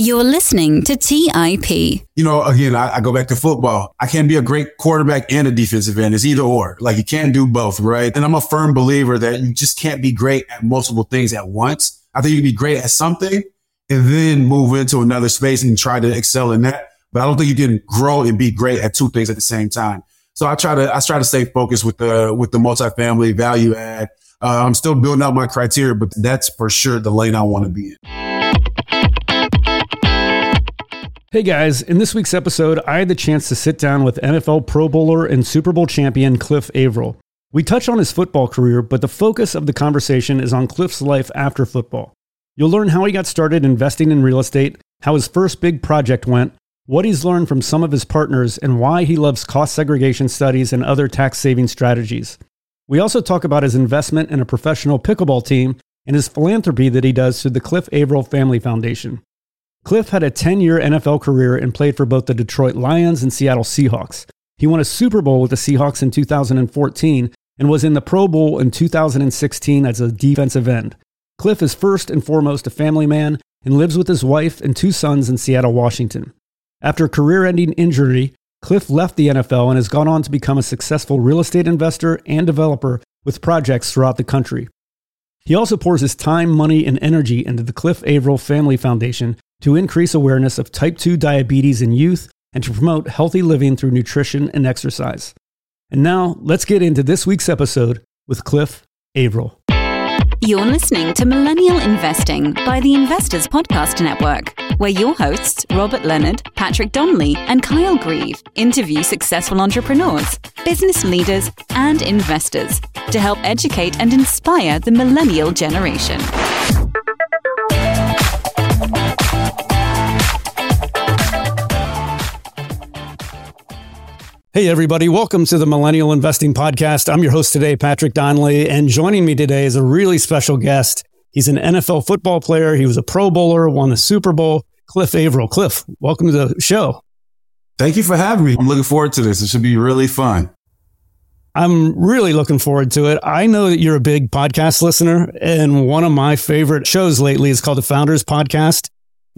You're listening to TIP. You know, again, I, I, go back to football. I can't be a great quarterback and a defensive end. It's either or. Like you can't do both, right? And I'm a firm believer that you just can't be great at multiple things at once. I think you can be great at something and then move into another space and try to excel in that. But I don't think you can grow and be great at two things at the same time. So I try to, I try to stay focused with the, with the multifamily value add. Uh, I'm still building out my criteria, but that's for sure the lane I want to be in. Hey guys, in this week's episode, I had the chance to sit down with NFL Pro Bowler and Super Bowl champion Cliff Avril. We touch on his football career, but the focus of the conversation is on Cliff's life after football. You'll learn how he got started investing in real estate, how his first big project went, what he's learned from some of his partners, and why he loves cost segregation studies and other tax saving strategies. We also talk about his investment in a professional pickleball team and his philanthropy that he does through the Cliff Avril Family Foundation. Cliff had a 10 year NFL career and played for both the Detroit Lions and Seattle Seahawks. He won a Super Bowl with the Seahawks in 2014 and was in the Pro Bowl in 2016 as a defensive end. Cliff is first and foremost a family man and lives with his wife and two sons in Seattle, Washington. After a career ending injury, Cliff left the NFL and has gone on to become a successful real estate investor and developer with projects throughout the country. He also pours his time, money, and energy into the Cliff Avril Family Foundation to increase awareness of type 2 diabetes in youth and to promote healthy living through nutrition and exercise. And now, let's get into this week's episode with Cliff Avril. You're listening to Millennial Investing by the Investors Podcast Network, where your hosts, Robert Leonard, Patrick Donley, and Kyle Grieve, interview successful entrepreneurs, business leaders, and investors to help educate and inspire the millennial generation. Hey, everybody. Welcome to the Millennial Investing Podcast. I'm your host today, Patrick Donley, and joining me today is a really special guest. He's an NFL football player. He was a Pro Bowler, won the Super Bowl. Cliff Avril. Cliff, welcome to the show. Thank you for having me. I'm looking forward to this. It should be really fun. I'm really looking forward to it. I know that you're a big podcast listener, and one of my favorite shows lately is called the Founders Podcast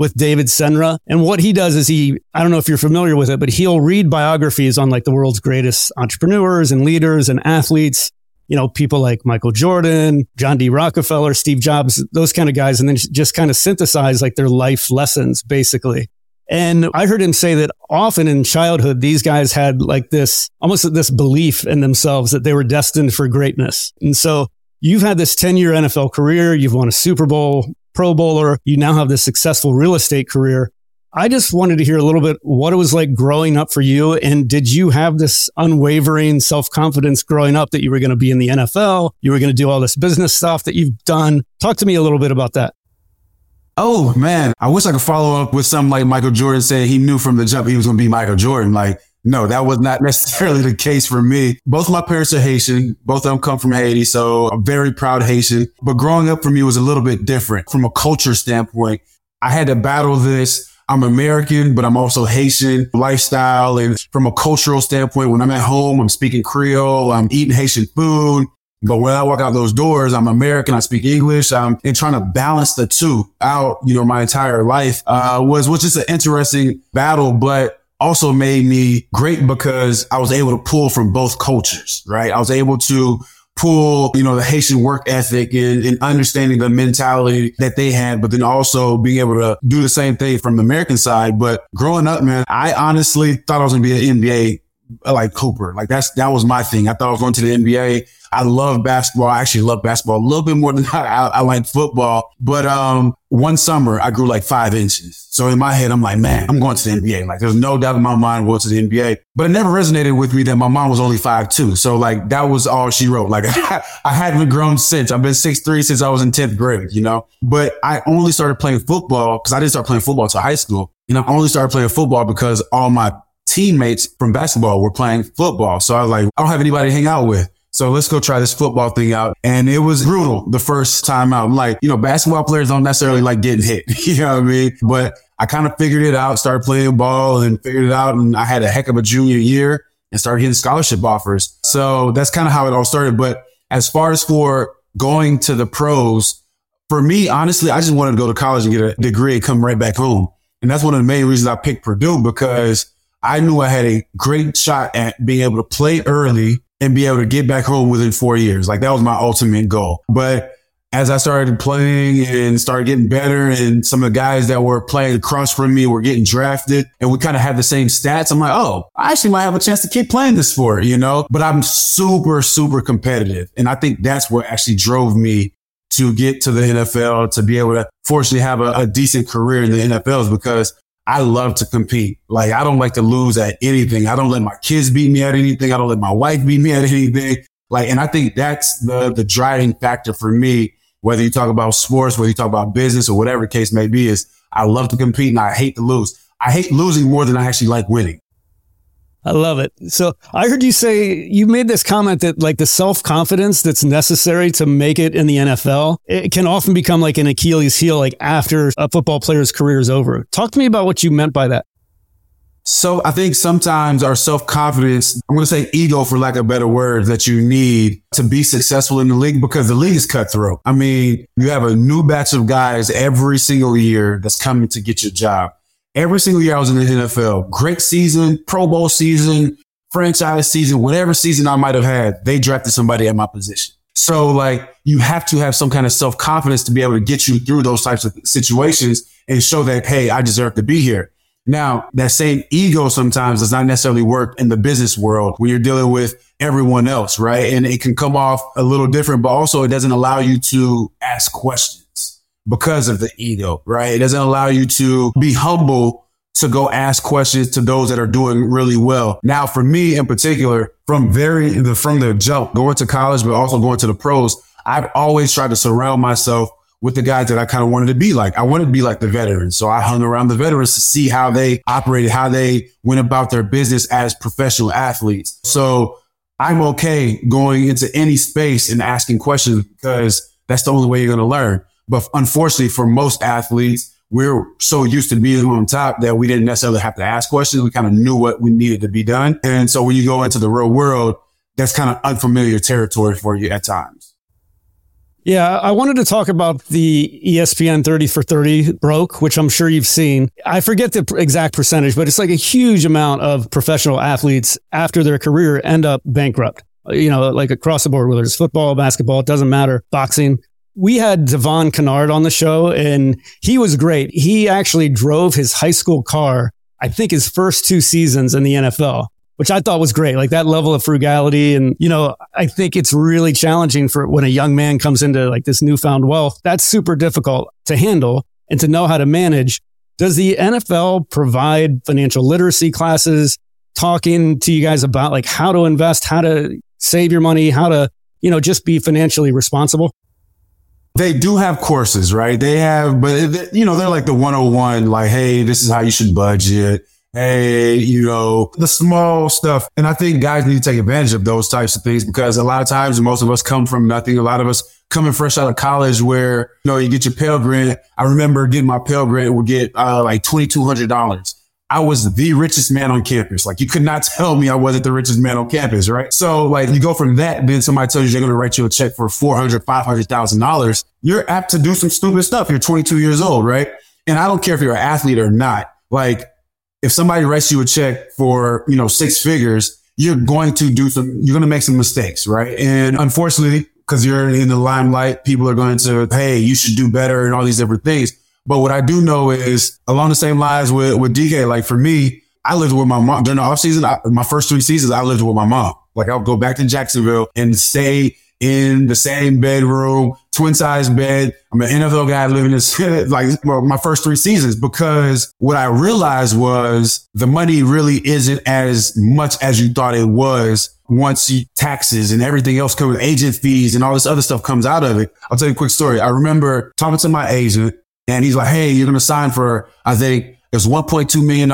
with David Senra. And what he does is he, I don't know if you're familiar with it, but he'll read biographies on like the world's greatest entrepreneurs and leaders and athletes, you know, people like Michael Jordan, John D. Rockefeller, Steve Jobs, those kind of guys, and then just kind of synthesize like their life lessons, basically. And I heard him say that often in childhood, these guys had like this, almost this belief in themselves that they were destined for greatness. And so you've had this 10 year NFL career. You've won a Super Bowl. Pro Bowler. You now have this successful real estate career. I just wanted to hear a little bit what it was like growing up for you. And did you have this unwavering self confidence growing up that you were going to be in the NFL? You were going to do all this business stuff that you've done. Talk to me a little bit about that. Oh man, I wish I could follow up with something like Michael Jordan said he knew from the jump he was going to be Michael Jordan. Like no, that was not necessarily the case for me. Both my parents are Haitian. Both of them come from Haiti. So I'm very proud Haitian. But growing up for me was a little bit different from a culture standpoint. I had to battle this. I'm American, but I'm also Haitian lifestyle. And from a cultural standpoint, when I'm at home, I'm speaking Creole. I'm eating Haitian food. But when I walk out those doors, I'm American. I speak English. I'm and trying to balance the two out, you know, my entire life, uh, was, was just an interesting battle. But also made me great because I was able to pull from both cultures, right? I was able to pull, you know, the Haitian work ethic and, and, understanding the mentality that they had, but then also being able to do the same thing from the American side. But growing up, man, I honestly thought I was going to be an NBA like Cooper. Like that's, that was my thing. I thought I was going to the NBA. I love basketball. I actually love basketball a little bit more than I, I, I like football. But, um, one summer I grew like five inches. So in my head, I'm like, man, I'm going to the NBA. Like there's no doubt in my mind going to the NBA, but it never resonated with me that my mom was only five two. So like that was all she wrote. Like I haven't grown since I've been six three since I was in 10th grade, you know, but I only started playing football because I didn't start playing football until high school. Know, I only started playing football because all my teammates from basketball were playing football. So I was like, I don't have anybody to hang out with. So let's go try this football thing out. And it was brutal the first time out. I'm like, you know, basketball players don't necessarily like getting hit. you know what I mean? But I kind of figured it out, started playing ball and figured it out. And I had a heck of a junior year and started getting scholarship offers. So that's kind of how it all started. But as far as for going to the pros, for me, honestly, I just wanted to go to college and get a degree and come right back home. And that's one of the main reasons I picked Purdue because I knew I had a great shot at being able to play early and be able to get back home within four years. Like that was my ultimate goal. But as I started playing and started getting better and some of the guys that were playing across from me were getting drafted and we kind of had the same stats. I'm like, Oh, I actually might have a chance to keep playing this sport, you know, but I'm super, super competitive. And I think that's what actually drove me to get to the NFL, to be able to fortunately have a, a decent career in the NFL is because I love to compete. Like I don't like to lose at anything. I don't let my kids beat me at anything. I don't let my wife beat me at anything. Like, and I think that's the, the driving factor for me whether you talk about sports, whether you talk about business or whatever case may be, is I love to compete and I hate to lose. I hate losing more than I actually like winning. I love it. So I heard you say you made this comment that like the self confidence that's necessary to make it in the NFL, it can often become like an Achilles heel, like after a football player's career is over. Talk to me about what you meant by that. So I think sometimes our self confidence, I'm going to say ego for lack of better words that you need to be successful in the league because the league is cutthroat. I mean, you have a new batch of guys every single year that's coming to get your job. Every single year I was in the NFL, great season, Pro Bowl season, franchise season, whatever season I might have had, they drafted somebody at my position. So like you have to have some kind of self confidence to be able to get you through those types of situations and show that, Hey, I deserve to be here. Now, that same ego sometimes does not necessarily work in the business world when you're dealing with everyone else, right? And it can come off a little different, but also it doesn't allow you to ask questions because of the ego, right? It doesn't allow you to be humble to go ask questions to those that are doing really well. Now, for me in particular, from very, the, from the jump, going to college, but also going to the pros, I've always tried to surround myself with the guys that I kind of wanted to be like. I wanted to be like the veterans. So I hung around the veterans to see how they operated, how they went about their business as professional athletes. So I'm okay going into any space and asking questions because that's the only way you're going to learn. But unfortunately for most athletes, we're so used to being on top that we didn't necessarily have to ask questions. We kind of knew what we needed to be done. And so when you go into the real world, that's kind of unfamiliar territory for you at times. Yeah, I wanted to talk about the ESPN 30 for 30 broke, which I'm sure you've seen. I forget the exact percentage, but it's like a huge amount of professional athletes after their career end up bankrupt. You know, like across the board, whether it's football, basketball, it doesn't matter, boxing. We had Devon Kennard on the show and he was great. He actually drove his high school car, I think his first two seasons in the NFL which I thought was great. Like that level of frugality. And, you know, I think it's really challenging for when a young man comes into like this newfound wealth. That's super difficult to handle and to know how to manage. Does the NFL provide financial literacy classes, talking to you guys about like how to invest, how to save your money, how to, you know, just be financially responsible? They do have courses, right? They have, but you know, they're like the 101, like, Hey, this is how you should budget hey, you know, the small stuff. And I think guys need to take advantage of those types of things because a lot of times most of us come from nothing. A lot of us coming fresh out of college where, you know, you get your Pell Grant. I remember getting my Pell Grant would get uh, like $2,200. I was the richest man on campus. Like you could not tell me I wasn't the richest man on campus, right? So like you go from that, then somebody tells you they're going to write you a check for $400, $500,000. You're apt to do some stupid stuff. You're 22 years old, right? And I don't care if you're an athlete or not. Like if somebody writes you a check for, you know, six figures, you're going to do some, you're going to make some mistakes, right? And unfortunately, because you're in the limelight, people are going to, hey, you should do better and all these different things. But what I do know is along the same lines with, with DK, like for me, I lived with my mom during the off season. My first three seasons, I lived with my mom. Like I'll go back to Jacksonville and stay in the same bedroom, twin size bed. I'm an NFL guy living this like my first three seasons because what I realized was the money really isn't as much as you thought it was once you taxes and everything else comes agent fees and all this other stuff comes out of it. I'll tell you a quick story. I remember talking to my agent and he's like, Hey, you're going to sign for, I think it's $1.2 million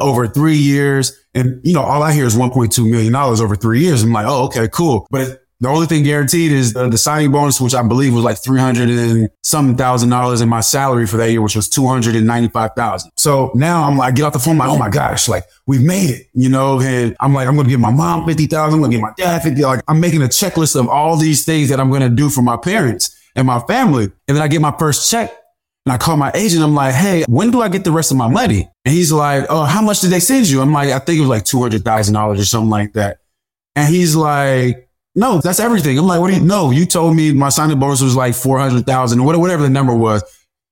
over three years. And, you know, all I hear is $1.2 million over three years. I'm like, Oh, okay, cool. But the only thing guaranteed is the, the, signing bonus, which I believe was like 300 and some thousand dollars in my salary for that year, which was 295,000. So now I'm like, get off the phone, I'm like, oh my gosh, like we've made it, you know, and I'm like, I'm going to give my mom 50,000. I'm going to give my dad 50. Like I'm making a checklist of all these things that I'm going to do for my parents and my family. And then I get my first check And I call my agent. I'm like, Hey, when do I get the rest of my money? And he's like, Oh, how much did they send you? I'm like, I think it was like $200,000 or something like that. And he's like, no, that's everything. I'm like, what do you know? You told me my signing bonus was like 400,000 whatever the number was.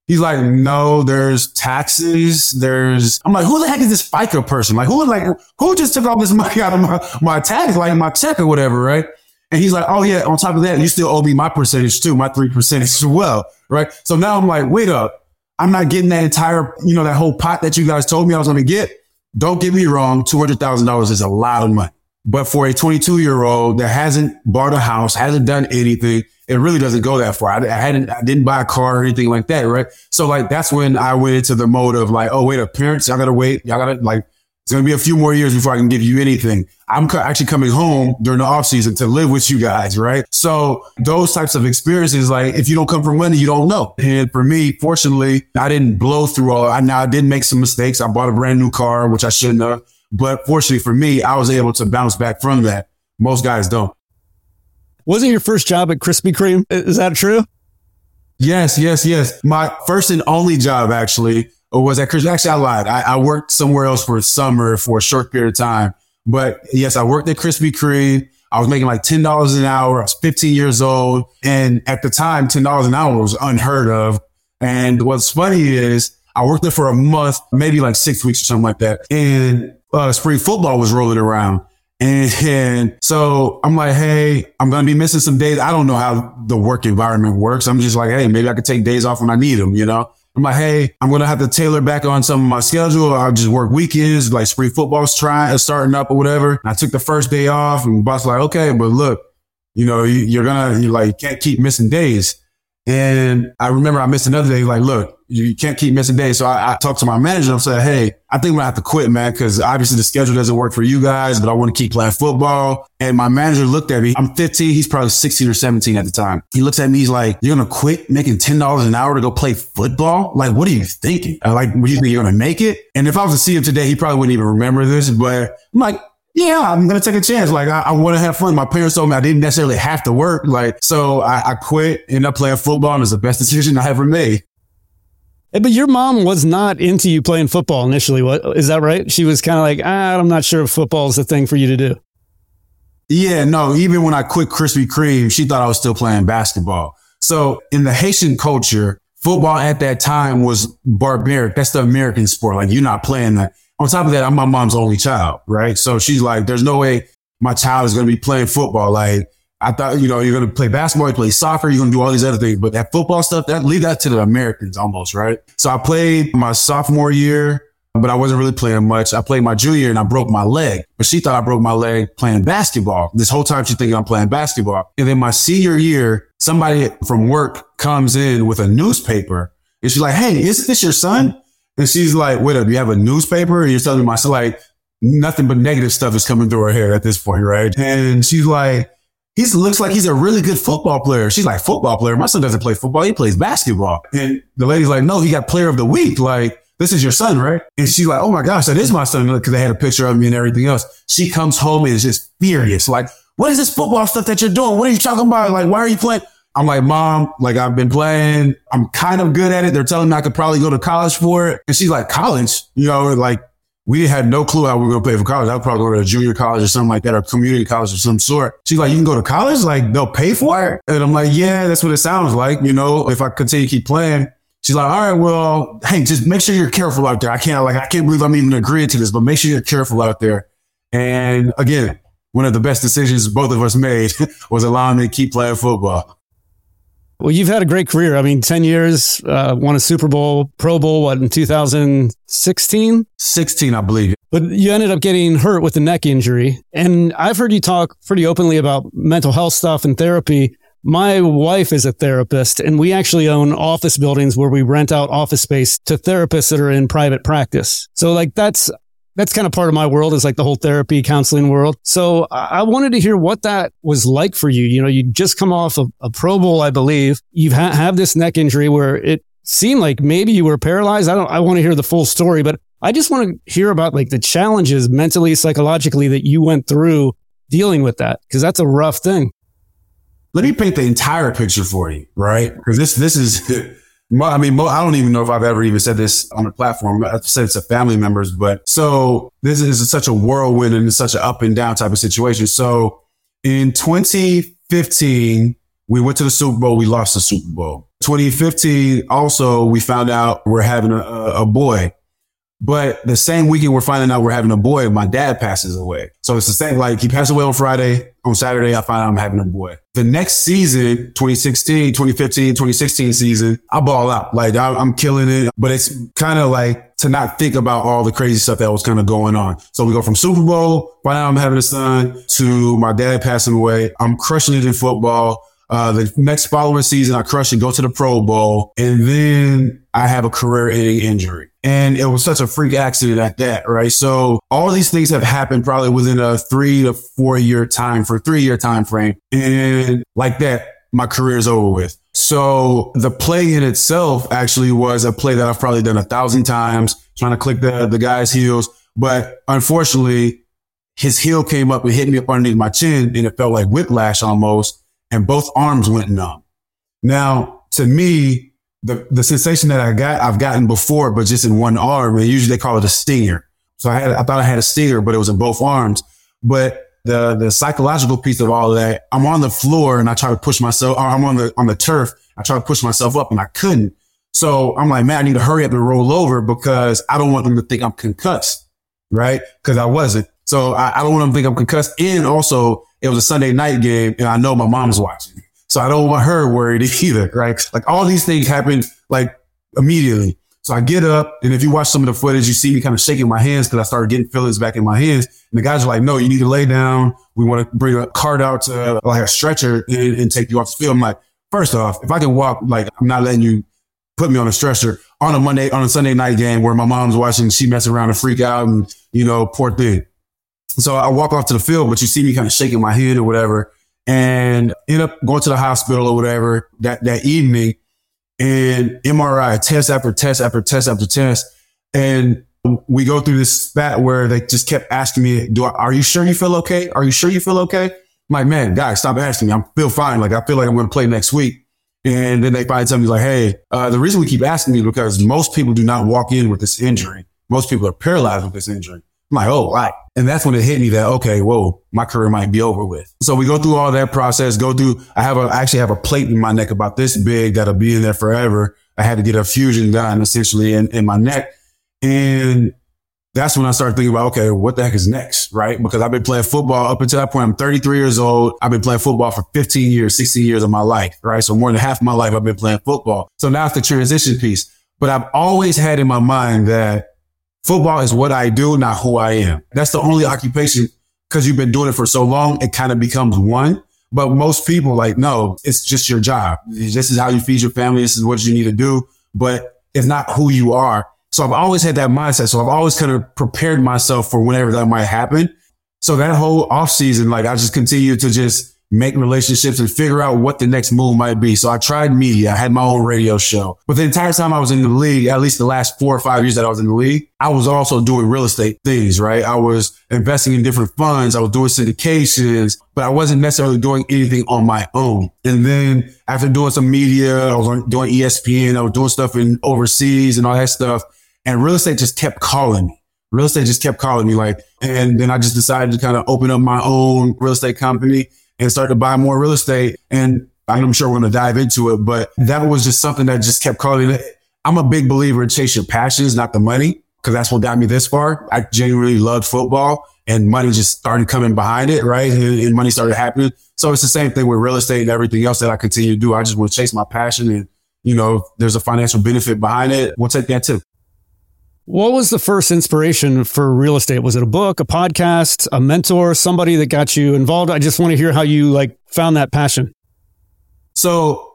He's like, no, there's taxes. There's, I'm like, who the heck is this FICA person? Like, who like, who just took all this money out of my, my tax, like my check or whatever, right? And he's like, oh yeah, on top of that, you still owe me my percentage too, my three percentage as well, right? So now I'm like, wait up. I'm not getting that entire, you know, that whole pot that you guys told me I was going to get. Don't get me wrong. $200,000 is a lot of money. But for a 22 year old that hasn't bought a house, hasn't done anything, it really doesn't go that far. I, I, hadn't, I didn't buy a car or anything like that. Right. So like, that's when I went into the mode of like, oh, wait, a parents, y'all gotta wait. Y'all gotta like, it's going to be a few more years before I can give you anything. I'm co- actually coming home during the off season to live with you guys. Right. So those types of experiences, like if you don't come from money, you don't know. And for me, fortunately, I didn't blow through all, I now I did make some mistakes. I bought a brand new car, which I shouldn't have. But fortunately for me, I was able to bounce back from that. Most guys don't. Wasn't your first job at Krispy Kreme? Is that true? Yes, yes, yes. My first and only job actually was at Krispy. Actually, I lied. I, I worked somewhere else for a summer for a short period of time. But yes, I worked at Krispy Kreme. I was making like $10 an hour. I was 15 years old. And at the time, $10 an hour was unheard of. And what's funny is I worked there for a month, maybe like six weeks or something like that. And uh, spring football was rolling around. And, and, so I'm like, Hey, I'm going to be missing some days. I don't know how the work environment works. I'm just like, Hey, maybe I could take days off when I need them, you know? I'm like, Hey, I'm to have to tailor back on some of my schedule. I'll just work weekends, like spring football's trying, uh, starting up or whatever. And I took the first day off and boss like, okay, but look, you know, you, are to, you like, can't keep missing days. And I remember I missed another day. Like, look, you can't keep missing days. So I, I talked to my manager and said, Hey, I think I'm gonna have to quit, man, because obviously the schedule doesn't work for you guys, but I want to keep playing football. And my manager looked at me. I'm 15. He's probably 16 or 17 at the time. He looks at me. He's like, you're to quit making $10 an hour to go play football? Like, what are you thinking? I'm like, what do you think you're to make it? And if I was to see him today, he probably wouldn't even remember this, but I'm like, yeah, I'm going to take a chance. Like, I, I want to have fun. My parents told me I didn't necessarily have to work. Like, so I, I quit, ended up playing football and it's the best decision I ever made. But your mom was not into you playing football initially. What is that right? She was kind of like, ah, I'm not sure if football is the thing for you to do. Yeah, no, even when I quit Krispy Kreme, she thought I was still playing basketball. So in the Haitian culture, football at that time was barbaric. That's the American sport. Like you're not playing that. On top of that, I'm my mom's only child, right? So she's like, there's no way my child is going to be playing football. Like I thought, you know, you're going to play basketball, you play soccer, you're going to do all these other things, but that football stuff, that leave that to the Americans almost, right? So I played my sophomore year, but I wasn't really playing much. I played my junior year and I broke my leg, but she thought I broke my leg playing basketball. This whole time she thinking I'm playing basketball. And then my senior year, somebody from work comes in with a newspaper and she's like, Hey, isn't this your son? And she's like, wait, do you have a newspaper? And you're telling me my son, like, nothing but negative stuff is coming through her hair at this point, right? And she's like, he looks like he's a really good football player. She's like, football player? My son doesn't play football. He plays basketball. And the lady's like, no, he got player of the week. Like, this is your son, right? And she's like, oh my gosh, that is my son. Cause they had a picture of me and everything else. She comes home and is just furious. Like, what is this football stuff that you're doing? What are you talking about? Like, why are you playing? I'm like, mom, like I've been playing. I'm kind of good at it. They're telling me I could probably go to college for it. And she's like, college, you know, like we had no clue how we were going to play for college. I would probably go to a junior college or something like that or community college of some sort. She's like, you can go to college? Like they'll pay for it? And I'm like, yeah, that's what it sounds like. You know, if I continue to keep playing. She's like, all right, well, hey, just make sure you're careful out there. I can't like, I can't believe I'm even agreeing to this, but make sure you're careful out there. And again, one of the best decisions both of us made was allowing me to keep playing football. Well, you've had a great career. I mean, 10 years, uh, won a Super Bowl, Pro Bowl, what, in 2016? 16, I believe. But you ended up getting hurt with a neck injury. And I've heard you talk pretty openly about mental health stuff and therapy. My wife is a therapist and we actually own office buildings where we rent out office space to therapists that are in private practice. So like that's that's kind of part of my world is like the whole therapy counseling world. So I wanted to hear what that was like for you. You know, you just come off a, a Pro Bowl, I believe. You ha- have this neck injury where it seemed like maybe you were paralyzed. I don't, I want to hear the full story, but I just want to hear about like the challenges mentally, psychologically that you went through dealing with that. Cause that's a rough thing. Let me paint the entire picture for you, right? Cause this, this is, I mean, I don't even know if I've ever even said this on the platform. I've said it to family members, but so this is such a whirlwind and it's such an up and down type of situation. So in 2015, we went to the Super Bowl. We lost the Super Bowl. 2015, also, we found out we're having a, a boy. But the same weekend we're finding out we're having a boy, my dad passes away. So it's the same, like he passed away on Friday. On Saturday, I find out I'm having a boy. The next season, 2016, 2015, 2016 season, I ball out. Like I, I'm killing it, but it's kind of like to not think about all the crazy stuff that was kind of going on. So we go from Super Bowl, find out I'm having a son to my dad passing away. I'm crushing it in football. Uh, the next following season, I crush it, go to the Pro Bowl, and then I have a career ending injury. And it was such a freak accident at that, right? So all these things have happened probably within a three to four year time for three year time frame. And like that, my career is over with. So the play in itself actually was a play that I've probably done a thousand times trying to click the, the guy's heels. But unfortunately, his heel came up and hit me up underneath my chin and it felt like whiplash almost and both arms went numb. Now, to me, the, the sensation that I got, I've gotten before, but just in one arm, and usually they call it a stinger. So I had, I thought I had a stinger, but it was in both arms. But the, the psychological piece of all of that, I'm on the floor and I try to push myself, I'm on the, on the turf. I try to push myself up and I couldn't. So I'm like, man, I need to hurry up and roll over because I don't want them to think I'm concussed. Right. Cause I wasn't. So I, I don't want them to think I'm concussed. And also it was a Sunday night game and I know my mom's watching. So I don't want her worried either, right? Like all these things happen like immediately. So I get up and if you watch some of the footage, you see me kind of shaking my hands because I started getting feelings back in my hands. And the guys are like, no, you need to lay down. We want to bring a cart out to like a stretcher and, and take you off the field. I'm like, first off, if I can walk, like I'm not letting you put me on a stretcher on a Monday, on a Sunday night game where my mom's watching, she mess around and freak out and, you know, poor thing. So I walk off to the field, but you see me kind of shaking my head or whatever and end up going to the hospital or whatever that, that evening and MRI test after test after test after test. And we go through this spat where they just kept asking me, do I, are you sure you feel okay? Are you sure you feel okay? I'm like, man, guys, stop asking me. I feel fine. Like, I feel like I'm going to play next week. And then they finally tell me like, Hey, uh, the reason we keep asking me because most people do not walk in with this injury. Most people are paralyzed with this injury. I'm like, oh, right. And that's when it hit me that, okay, whoa, my career might be over with. So we go through all that process, go through, I have a, I actually have a plate in my neck about this big that'll be in there forever. I had to get a fusion done essentially in, in my neck. And that's when I started thinking about, okay, what the heck is next? Right. Because I've been playing football up until that point. I'm 33 years old. I've been playing football for 15 years, 16 years of my life. Right. So more than half of my life, I've been playing football. So now it's the transition piece, but I've always had in my mind that Football is what I do, not who I am. That's the only occupation because you've been doing it for so long. It kind of becomes one. But most people like, no, it's just your job. This is how you feed your family. This is what you need to do, but it's not who you are. So I've always had that mindset. So I've always kind of prepared myself for whenever that might happen. So that whole off season, like I just continue to just make relationships and figure out what the next move might be. So I tried media. I had my own radio show. But the entire time I was in the league, at least the last four or five years that I was in the league, I was also doing real estate things, right? I was investing in different funds. I was doing syndications, but I wasn't necessarily doing anything on my own. And then after doing some media, I was doing ESPN. I was doing stuff in overseas and all that stuff. And real estate just kept calling me. Real estate just kept calling me like, and then I just decided to kind of open up my own real estate company and start to buy more real estate. And I'm sure we're going to dive into it, but that was just something that just kept calling it. I'm a big believer in chase your passions, not the money, because that's what got me this far. I genuinely loved football and money just started coming behind it, right? And, and money started happening. So it's the same thing with real estate and everything else that I continue to do. I just want to chase my passion and, you know, there's a financial benefit behind it. We'll take that too. What was the first inspiration for real estate? Was it a book, a podcast, a mentor, somebody that got you involved? I just want to hear how you like found that passion. So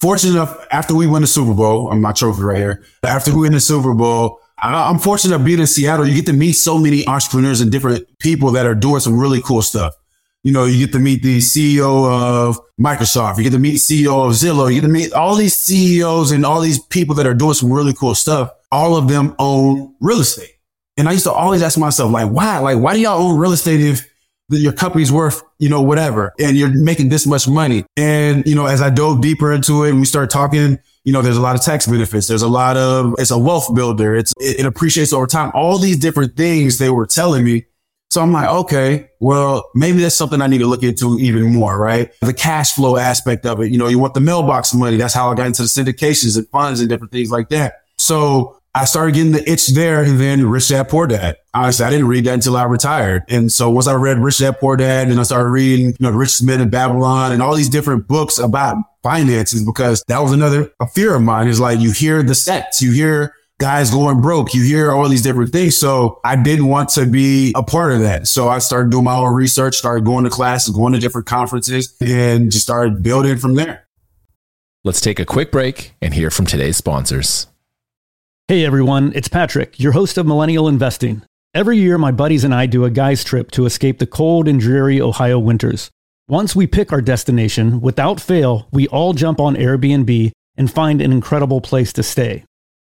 fortunate enough, after we win the Super Bowl, I'm my trophy right here. After we win the Super Bowl, I'm fortunate to be in Seattle. You get to meet so many entrepreneurs and different people that are doing some really cool stuff. You know, you get to meet the CEO of Microsoft. You get to meet CEO of Zillow. You get to meet all these CEOs and all these people that are doing some really cool stuff all of them own real estate. And I used to always ask myself, like, why? Like, why do y'all own real estate if your company's worth, you know, whatever, and you're making this much money? And, you know, as I dove deeper into it and we started talking, you know, there's a lot of tax benefits. There's a lot of, it's a wealth builder. It's, it, it appreciates over time. All these different things they were telling me. So I'm like, okay, well, maybe that's something I need to look into even more, right? The cash flow aspect of it. You know, you want the mailbox money. That's how I got into the syndications and funds and different things like that. So I started getting the itch there and then Rich Dad Poor Dad. Honestly, I didn't read that until I retired. And so once I read Rich Dad Poor Dad and I started reading, you know, Richest Men in Babylon and all these different books about finances, because that was another a fear of mine is like you hear the sets, you hear guys going broke. You hear all these different things. So I didn't want to be a part of that. So I started doing my own research, started going to classes, going to different conferences and just started building from there. Let's take a quick break and hear from today's sponsors. Hey everyone, it's Patrick, your host of Millennial Investing. Every year, my buddies and I do a guy's trip to escape the cold and dreary Ohio winters. Once we pick our destination, without fail, we all jump on Airbnb and find an incredible place to stay.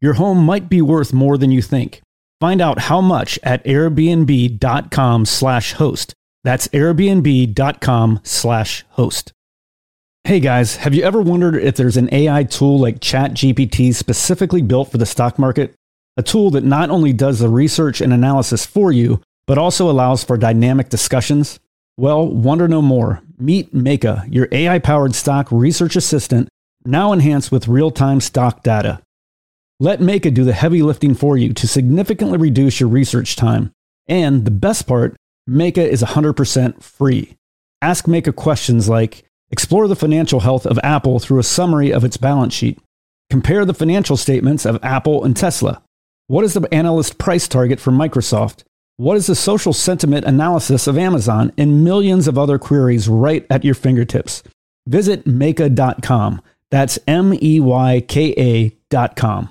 Your home might be worth more than you think. Find out how much at airbnb.com slash host. That's airbnb.com slash host. Hey guys, have you ever wondered if there's an AI tool like ChatGPT specifically built for the stock market? A tool that not only does the research and analysis for you, but also allows for dynamic discussions? Well, wonder no more. Meet Meyka, your AI powered stock research assistant, now enhanced with real time stock data. Let Meyka do the heavy lifting for you to significantly reduce your research time. And the best part, Meyka is 100% free. Ask Meyka questions like Explore the financial health of Apple through a summary of its balance sheet. Compare the financial statements of Apple and Tesla. What is the analyst price target for Microsoft? What is the social sentiment analysis of Amazon? And millions of other queries right at your fingertips. Visit Meyka.com. That's M E Y K A.com.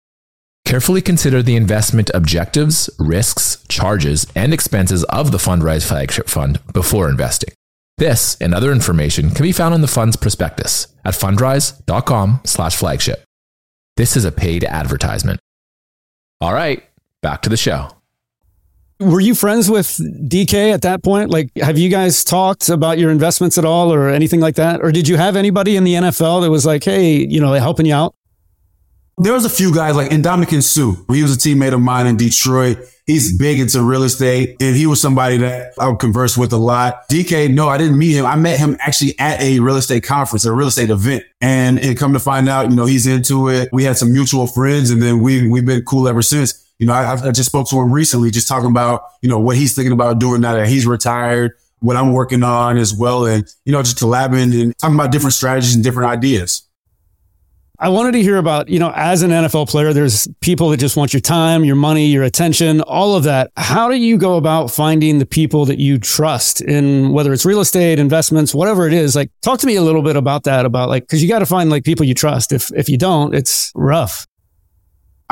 Carefully consider the investment objectives, risks, charges, and expenses of the Fundrise flagship fund before investing. This and other information can be found in the fund's prospectus at fundrise.com/flagship. This is a paid advertisement. All right, back to the show. Were you friends with DK at that point? Like, have you guys talked about your investments at all or anything like that? Or did you have anybody in the NFL that was like, hey, you know, helping you out? There was a few guys like Ndamukong Suh. He was a teammate of mine in Detroit. He's big into real estate and he was somebody that I would converse with a lot. DK, no, I didn't meet him. I met him actually at a real estate conference, a real estate event. And, and come to find out, you know, he's into it. We had some mutual friends and then we, we've been cool ever since. You know, I, I just spoke to him recently, just talking about, you know, what he's thinking about doing now that he's retired, what I'm working on as well. And, you know, just collabing and talking about different strategies and different ideas. I wanted to hear about, you know, as an NFL player, there's people that just want your time, your money, your attention, all of that. How do you go about finding the people that you trust in whether it's real estate, investments, whatever it is? Like, talk to me a little bit about that, about like, cause you got to find like people you trust. If, if you don't, it's rough.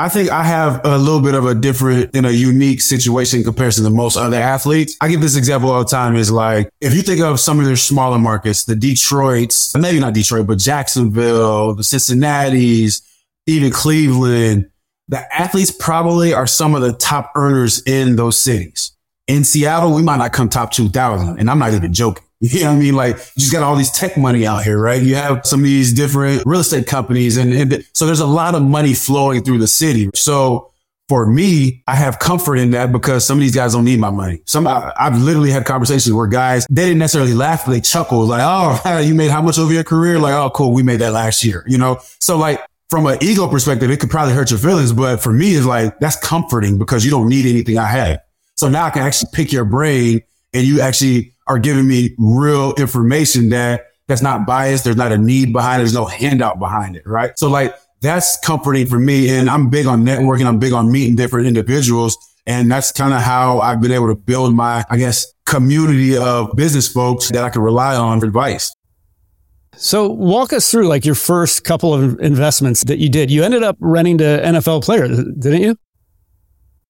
I think I have a little bit of a different in a unique situation in comparison to most other athletes. I give this example all the time is like, if you think of some of their smaller markets, the Detroits, maybe not Detroit, but Jacksonville, the Cincinnati's, even Cleveland, the athletes probably are some of the top earners in those cities. In Seattle, we might not come top 2000 and I'm not even joking. You know what I mean? Like you just got all these tech money out here, right? You have some of these different real estate companies and, and so there's a lot of money flowing through the city. So for me, I have comfort in that because some of these guys don't need my money. Some, I, have literally had conversations where guys, they didn't necessarily laugh, but they chuckled like, Oh, you made how much over your career? Like, Oh, cool. We made that last year, you know? So like from an ego perspective, it could probably hurt your feelings. But for me, it's like, that's comforting because you don't need anything I have. So now I can actually pick your brain and you actually are giving me real information that that's not biased. There's not a need behind it. There's no handout behind it. Right. So like that's comforting for me. And I'm big on networking. I'm big on meeting different individuals. And that's kind of how I've been able to build my, I guess, community of business folks that I can rely on for advice. So walk us through like your first couple of investments that you did. You ended up renting to NFL players, didn't you?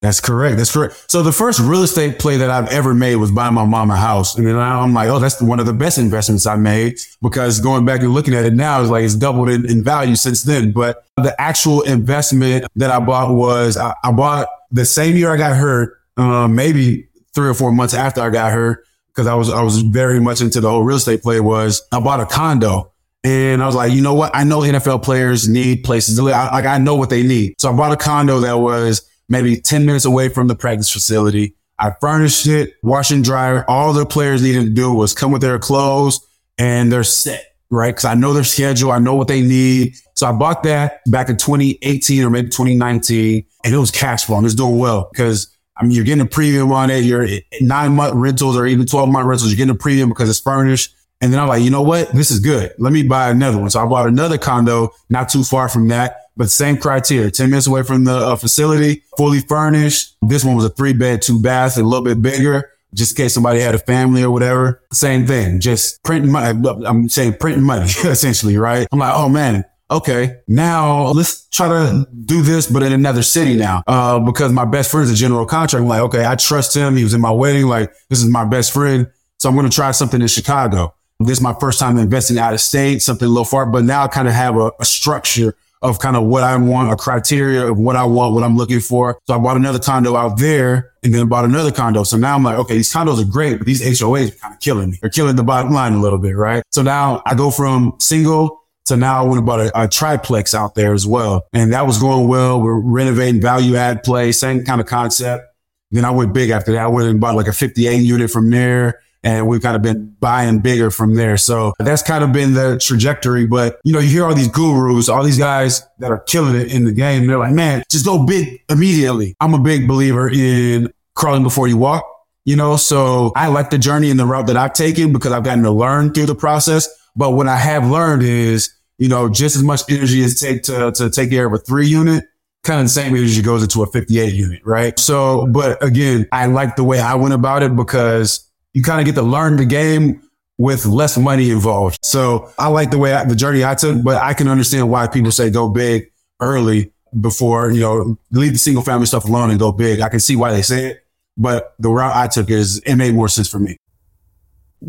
That's correct. That's correct. So the first real estate play that I've ever made was buying my mom a house. And then I'm like, oh, that's one of the best investments I made because going back and looking at it now is like it's doubled in, in, value since then. But the actual investment that I bought was I, I bought the same year I got hurt, uh, maybe three or four months after I got hurt because I was, I was very much into the whole real estate play was I bought a condo. And I was like, you know what? I know NFL players need places to live. I, like I know what they need. So I bought a condo that was maybe 10 minutes away from the practice facility. I furnished it, wash and dry. All the players needed to do was come with their clothes and they're set, right? Cause I know their schedule. I know what they need. So I bought that back in 2018 or maybe 2019 and it was cash flow. and it's doing well because I mean, you're getting a premium on it. You're eh, nine month rentals or even 12 month rentals. You're getting a premium because it's furnished. And then I'm like, you know what? This is good. Let me buy another one. So I bought another condo not too far from that but same criteria, 10 minutes away from the uh, facility, fully furnished. This one was a three bed, two bath, a little bit bigger, just in case somebody had a family or whatever. Same thing, just printing money. I'm saying printing money, essentially, right? I'm like, oh man, okay, now let's try to do this, but in another city now. Uh, because my best friend's a general contractor. I'm like, okay, I trust him. He was in my wedding. Like, this is my best friend. So I'm going to try something in Chicago. This is my first time investing out of state, something a little far, but now I kind of have a, a structure of kind of what I want, a criteria of what I want, what I'm looking for. So I bought another condo out there and then bought another condo. So now I'm like, okay, these condos are great, but these HOAs are kind of killing me. They're killing the bottom line a little bit, right? So now I go from single to now I went and bought a, a triplex out there as well. And that was going well. We're renovating value add play, same kind of concept. Then I went big after that. I went and bought like a 58 unit from there and we've kind of been buying bigger from there. So that's kind of been the trajectory. But you know, you hear all these gurus, all these guys that are killing it in the game. They're like, man, just go big immediately. I'm a big believer in crawling before you walk. You know, so I like the journey and the route that I've taken because I've gotten to learn through the process. But what I have learned is, you know, just as much energy as take to, to take care of a three unit, kind of the same energy goes into a 58 unit, right? So, but again, I like the way I went about it because you kind of get to learn the game with less money involved. So I like the way I, the journey I took, but I can understand why people say go big early before, you know, leave the single family stuff alone and go big. I can see why they say it, but the route I took is it made more sense for me.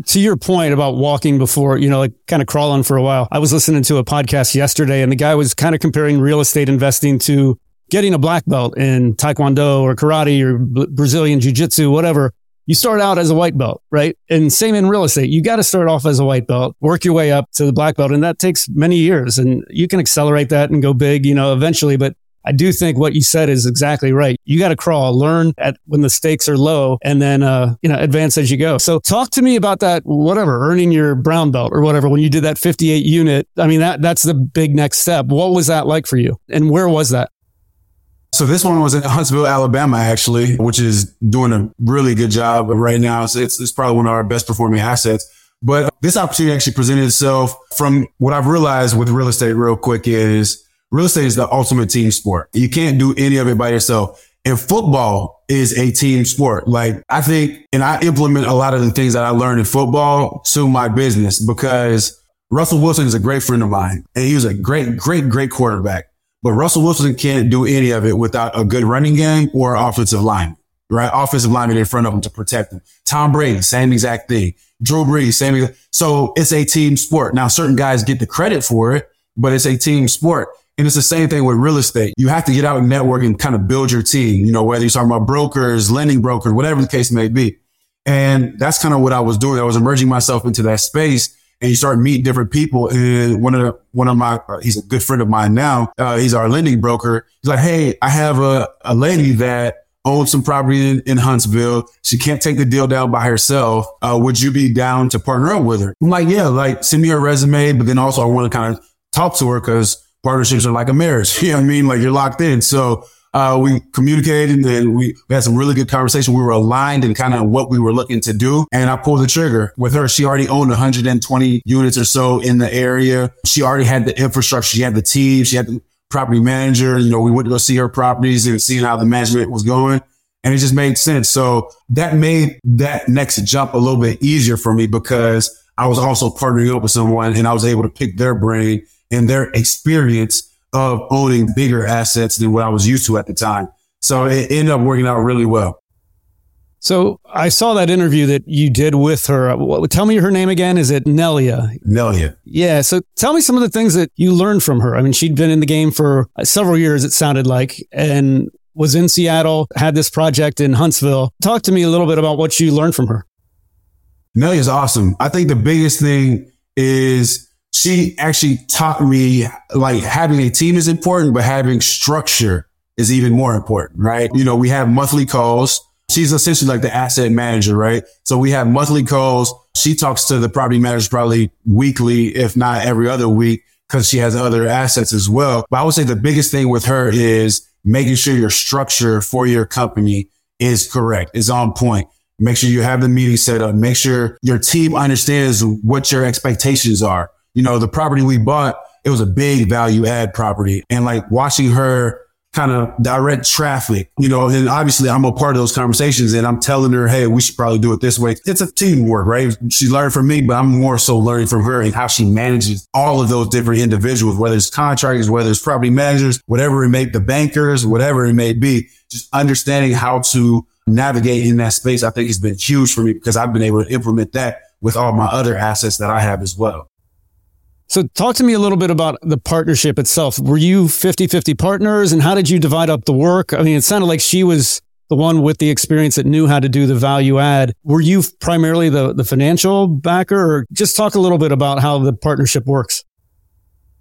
To your point about walking before, you know, like kind of crawling for a while. I was listening to a podcast yesterday and the guy was kind of comparing real estate investing to getting a black belt in taekwondo or karate or Brazilian jiu jitsu, whatever you start out as a white belt, right? And same in real estate. You got to start off as a white belt, work your way up to the black belt. And that takes many years and you can accelerate that and go big, you know, eventually. But I do think what you said is exactly right. You got to crawl, learn at when the stakes are low and then, uh, you know, advance as you go. So talk to me about that, whatever, earning your brown belt or whatever, when you did that 58 unit. I mean, that, that's the big next step. What was that like for you? And where was that? So this one was in Huntsville, Alabama, actually, which is doing a really good job right now. So it's, it's probably one of our best performing assets. But this opportunity actually presented itself from what I've realized with real estate real quick is real estate is the ultimate team sport. You can't do any of it by yourself. And football is a team sport. Like I think, and I implement a lot of the things that I learned in football to my business because Russell Wilson is a great friend of mine and he was a great, great, great quarterback. But Russell Wilson can't do any of it without a good running game or offensive line, right? Offensive lineman in front of him to protect him. Tom Brady, same exact thing. Drew Brees, same. Exact. So it's a team sport. Now, certain guys get the credit for it, but it's a team sport. And it's the same thing with real estate. You have to get out and network and kind of build your team, you know, whether you're talking about brokers, lending brokers, whatever the case may be. And that's kind of what I was doing. I was emerging myself into that space and you start meeting different people. And one of the, one of my, uh, he's a good friend of mine now. Uh, he's our lending broker. He's like, Hey, I have a, a lady that owns some property in, in Huntsville. She can't take the deal down by herself. Uh, would you be down to partner up with her? I'm like, yeah, like send me her resume. But then also I want to kind of talk to her because partnerships are like a marriage. You know what I mean? Like you're locked in. So uh, we communicated and we, we had some really good conversation. We were aligned in kind of what we were looking to do. And I pulled the trigger with her. She already owned 120 units or so in the area. She already had the infrastructure. She had the team. She had the property manager. You know, we went to go see her properties and seeing how the management was going. And it just made sense. So that made that next jump a little bit easier for me because I was also partnering up with someone and I was able to pick their brain and their experience of owning bigger assets than what I was used to at the time. So it ended up working out really well. So I saw that interview that you did with her. Tell me her name again. Is it Nelia? Nelia. Yeah. So tell me some of the things that you learned from her. I mean, she'd been in the game for uh, several years, it sounded like, and was in Seattle, had this project in Huntsville. Talk to me a little bit about what you learned from her. Nelia's awesome. I think the biggest thing is she actually taught me like having a team is important, but having structure is even more important, right? You know, we have monthly calls. She's essentially like the asset manager, right? So we have monthly calls. She talks to the property manager probably weekly, if not every other week, because she has other assets as well. But I would say the biggest thing with her is making sure your structure for your company is correct, is on point. Make sure you have the meeting set up. Make sure your team understands what your expectations are you know, the property we bought, it was a big value add property and like watching her kind of direct traffic, you know, and obviously I'm a part of those conversations and I'm telling her, Hey, we should probably do it this way. It's a teamwork, right? She learned from me, but I'm more so learning from her and how she manages all of those different individuals, whether it's contractors, whether it's property managers, whatever it may, the bankers, whatever it may be, just understanding how to navigate in that space. I think has been huge for me because I've been able to implement that with all my other assets that I have as well. So talk to me a little bit about the partnership itself. Were you 50-50 partners and how did you divide up the work? I mean, it sounded like she was the one with the experience that knew how to do the value add. Were you primarily the, the financial backer or just talk a little bit about how the partnership works?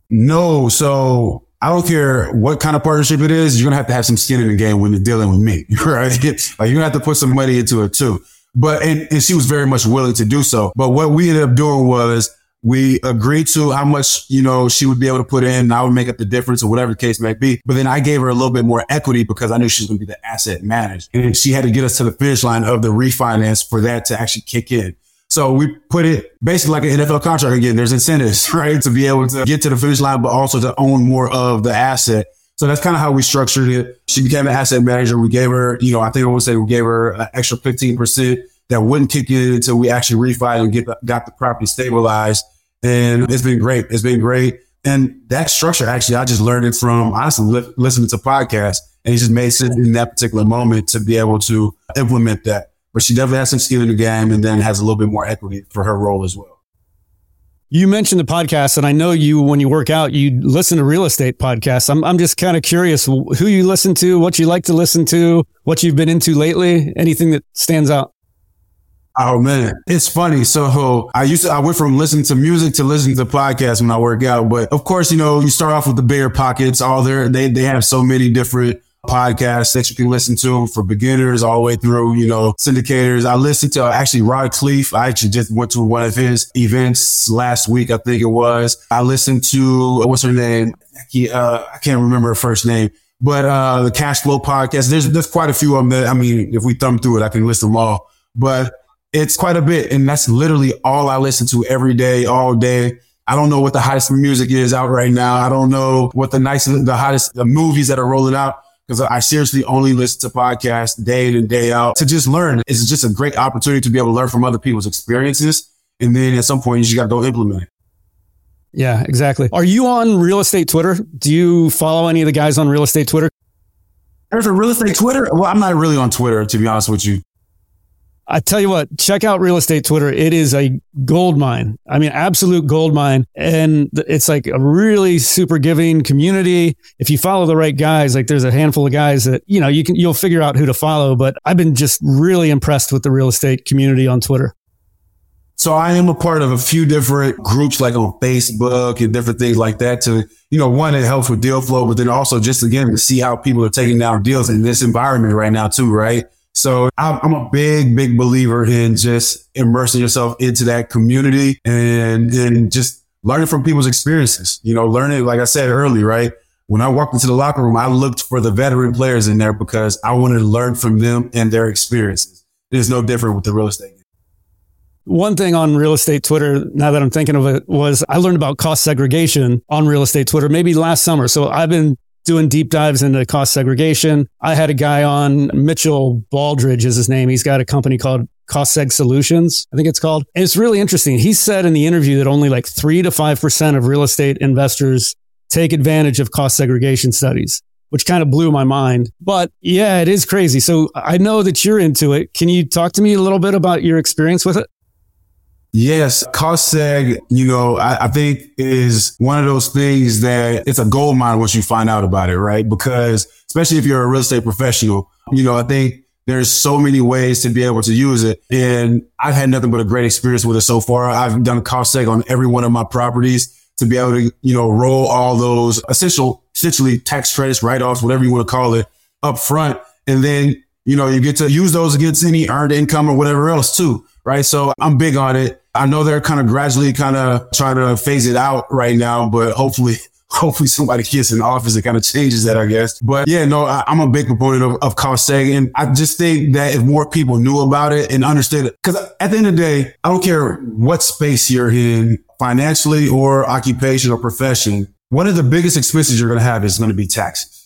No. So I don't care what kind of partnership it is. You're going to have to have some skin in the game when you're dealing with me, right? like you're going to have to put some money into it too. But, and, and she was very much willing to do so. But what we ended up doing was we agreed to how much, you know, she would be able to put in and I would make up the difference or whatever the case may be. But then I gave her a little bit more equity because I knew she was going to be the asset manager and she had to get us to the finish line of the refinance for that to actually kick in. So we put it basically like an NFL contract again. There's incentives, right? To be able to get to the finish line, but also to own more of the asset. So that's kind of how we structured it. She became an asset manager. We gave her, you know, I think I would say we gave her an extra 15% that wouldn't kick in until we actually refi and get the, got the property stabilized. And it's been great. It's been great. And that structure, actually, I just learned it from honestly li- listening to podcasts and it just made sense in that particular moment to be able to implement that. But she definitely has some skill in the game and then has a little bit more equity for her role as well. You mentioned the podcast, and I know you, when you work out, you listen to real estate podcasts. I'm, I'm just kind of curious who you listen to, what you like to listen to, what you've been into lately, anything that stands out. Oh man, it's funny. So I used to, I went from listening to music to listening to podcasts when I work out. But of course, you know, you start off with the BiggerPockets. All there, they, they have so many different podcasts that you can listen to for beginners all the way through, you know, syndicators. I listened to actually Rod Khleif. I actually just went to one of his events last week. I think it was. I listened to, what's her name? Uh, I can't remember her first name, but, uh, the cash flow podcast. There's, there's quite a few of them that, I mean, if we thumb through it, I can list them all, but it's quite a bit. And that's literally all I listen to every day, all day. I don't know what the hottest music is out right now. I don't know what the nicest, the hottest, the movies that are rolling out. Cause I seriously only listen to podcasts day in and day out to just learn. It's just a great opportunity to be able to learn from other people's experiences. And then at some point you just got to go implement it. Yeah, exactly. Are you on real estate Twitter? Do you follow any of the guys on real estate Twitter? There's a real estate Twitter. Well, I'm not really on Twitter, to be honest with you. I tell you what, check out real estate Twitter. It is a gold mine. I mean, absolute gold mine. And it's like a really super giving community. If you follow the right guys, like there's a handful of guys that, you know, you can, you'll figure out who to follow. But I've been just really impressed with the real estate community on Twitter. So I am a part of a few different groups like on Facebook and different things like that to, you know, one, it helps with deal flow, but then also just again to see how people are taking down deals in this environment right now too, right? So I'm a big, big believer in just immersing yourself into that community and, and just learning from people's experiences, you know, learning, like I said earlier, right? When I walked into the locker room, I looked for the veteran players in there because I wanted to learn from them and their experiences. It is no different with the real estate. One thing on real estate Twitter, now that I'm thinking of it, was I learned about cost segregation on real estate Twitter maybe last summer. So I've been doing deep dives into cost segregation. I had a guy on, Mitchell Baldridge is his name. He's got a company called Cost Seg Solutions, I think it's called. And it's really interesting. He said in the interview that only like three to 5% of real estate investors take advantage of cost segregation studies, which kind of blew my mind. But yeah, it is crazy. So I know that you're into it. Can you talk to me a little bit about your experience with it? Yes, cost seg, you know, I, I, think is one of those things that it's a gold mine once you find out about it, right? Because especially if you're a real estate professional, you know, I think there's so many ways to be able to use it. And I've had nothing but a great experience with it so far. I've done cost seg on every one of my properties to be able to, you know, roll all those essential, essentially tax credits, write-offs, whatever you want to call it up front. And then, you know, you get to use those against any earned income or whatever else too right? So I'm big on it. I know they're kind of gradually kind of trying to phase it out right now, but hopefully, hopefully somebody gets in office and kind of changes that, I guess. But yeah, no, I, am a big proponent of, of cost saving. And I just think that if more people knew about it and understood it, because at the end of the day, I don't care what space you're in financially or occupation or profession. One of the biggest expenses you're going to have is going to be taxes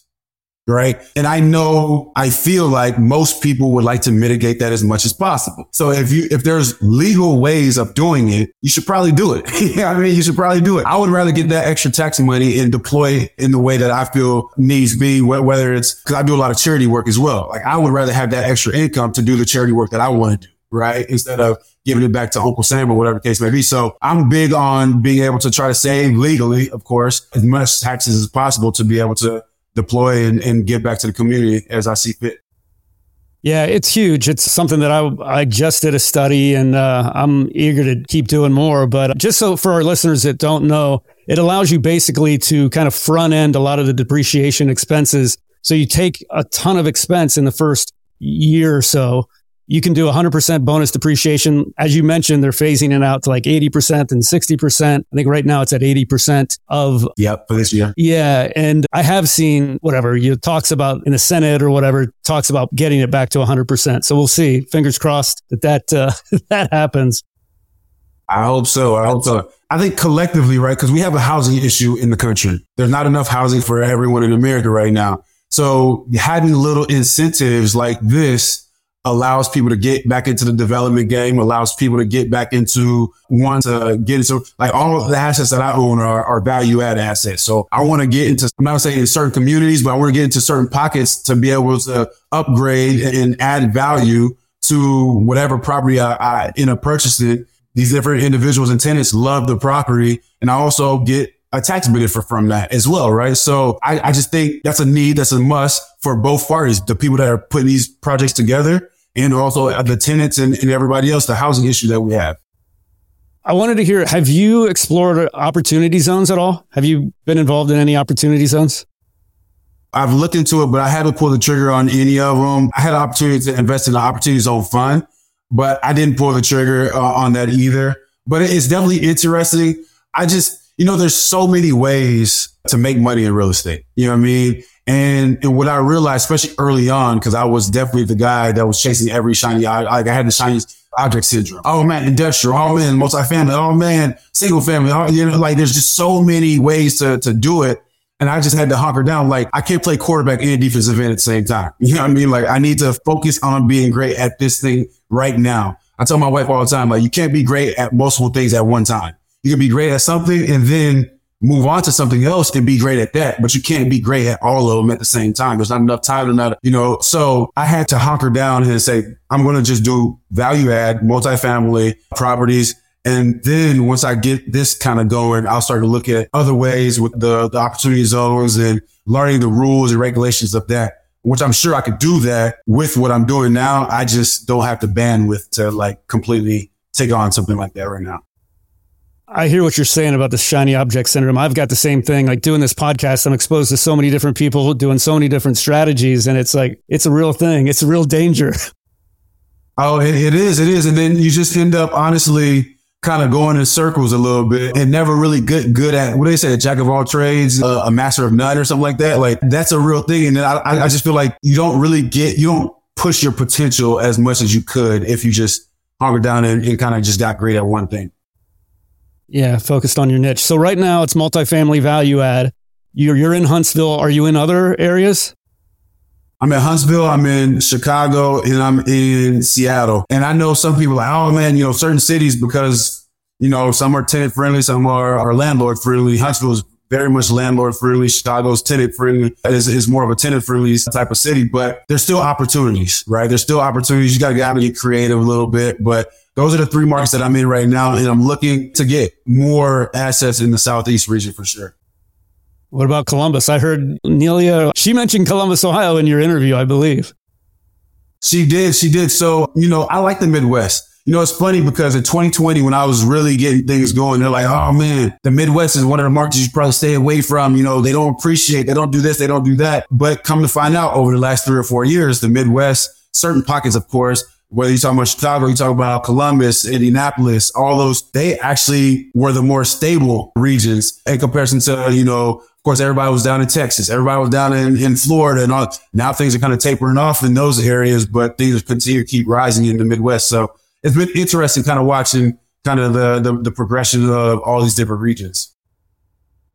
right? And I know, I feel like most people would like to mitigate that as much as possible. So if you, if there's legal ways of doing it, you should probably do it. yeah, I mean, you should probably do it. I would rather get that extra tax money and deploy in the way that I feel needs be, whether it's because I do a lot of charity work as well. Like I would rather have that extra income to do the charity work that I want to do. Right. Instead of giving it back to Uncle Sam or whatever the case may be. So I'm big on being able to try to save legally, of course, as much taxes as possible to be able to deploy and, and give back to the community as I see fit. Yeah, it's huge. It's something that I I just did a study, and uh, I'm eager to keep doing more. But just so for our listeners that don't know, it allows you basically to kind of front end a lot of the depreciation expenses. So you take a ton of expense in the first year or so, you can do 100% bonus depreciation. As you mentioned, they're phasing it out to like 80% and 60%. I think right now it's at 80% of. Yep, for this year. Yeah. And I have seen whatever you talks about in the Senate or whatever talks about getting it back to 100%. So we'll see. Fingers crossed that that, uh, that happens. I hope so. I hope so. I think collectively, right? Because we have a housing issue in the country. There's not enough housing for everyone in America right now. So having little incentives like this allows people to get back into the development game, allows people to get back into want to get into like all the assets that I own are, are value add assets. So I want to get into, I'm not saying in certain communities, but I want to get into certain pockets to be able to upgrade and add value to whatever property I, I end up purchasing. These different individuals and tenants love the property. And I also get a tax benefit from that as well, right? So I, I just think that's a need, that's a must for both parties, the people that are putting these projects together and also the tenants and, and everybody else, the housing issue that we have. I wanted to hear, have you explored opportunity zones at all? Have you been involved in any opportunity zones? I've looked into it, but I haven't pulled the trigger on any of them. I had an opportunity to invest in the opportunity zone fund, but I didn't pull the trigger uh, on that either. But it's definitely interesting. I just, you know, there's so many ways to make money in real estate. You know what I mean? And, and what I realized, especially early on, because I was definitely the guy that was chasing every shiny, like I had the shiny object syndrome. Oh man, industrial. Oh man, multifamily. Oh man, single family. Oh, you know, like there's just so many ways to, to do it. And I just had to hunker down. Like I can't play quarterback and defensive end at the same time. You know what I mean? Like I need to focus on being great at this thing right now. I tell my wife all the time, like you can't be great at multiple things at one time. You can be great at something and then move on to something else and be great at that, but you can't be great at all of them at the same time. There's not enough time to not, you know, so I had to hunker down and say, I'm going to just do value add multifamily properties. And then once I get this kind of going, I'll start to look at other ways with the, the opportunity zones and learning the rules and regulations of that, which I'm sure I could do that with what I'm doing now. I just don't have the bandwidth to like completely take on something like that right now. I hear what you're saying about the shiny object syndrome. I've got the same thing. Like doing this podcast, I'm exposed to so many different people doing so many different strategies, and it's like it's a real thing. It's a real danger. Oh, it, it is. It is. And then you just end up honestly kind of going in circles a little bit and never really good good at what do they say, a jack of all trades, uh, a master of none or something like that. Like that's a real thing. And I, I just feel like you don't really get, you don't push your potential as much as you could if you just hunker down and, and kind of just got great at one thing. Yeah, focused on your niche. So right now it's multifamily value add. You're you're in Huntsville. Are you in other areas? I'm in Huntsville, I'm in Chicago, and I'm in Seattle. And I know some people like, oh man, you know, certain cities because, you know, some are tenant friendly, some are, are landlord friendly. Huntsville is very much landlord friendly. Chicago's tenant friendly is, is more of a tenant friendly type of city, but there's still opportunities, right? There's still opportunities. You got to get get creative a little bit, but those are the three markets that I'm in right now. And I'm looking to get more assets in the Southeast region for sure. What about Columbus? I heard Nelia, she mentioned Columbus, Ohio in your interview, I believe. She did. She did. So, you know, I like the Midwest. You know, it's funny because in 2020, when I was really getting things going, they're like, oh man, the Midwest is one of the markets you probably stay away from. You know, they don't appreciate, they don't do this, they don't do that. But come to find out over the last three or four years, the Midwest, certain pockets, of course, whether you're talking about Chicago, you talk about Columbus, Indianapolis, all those, they actually were the more stable regions in comparison to, you know, of course, everybody was down in Texas. Everybody was down in, in Florida and all. Now things are kind of tapering off in those areas, but things continue to keep rising in the Midwest. So it's been interesting kind of watching kind of the, the, the progression of all these different regions.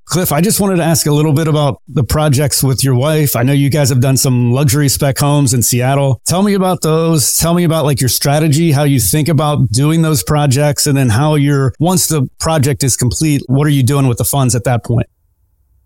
Cliff, I just wanted to ask a little bit about the projects with your wife. I know you guys have done some luxury spec homes in Seattle. Tell me about those. Tell me about like your strategy, how you think about doing those projects, and then how you're, once the project is complete, what are you doing with the funds at that point?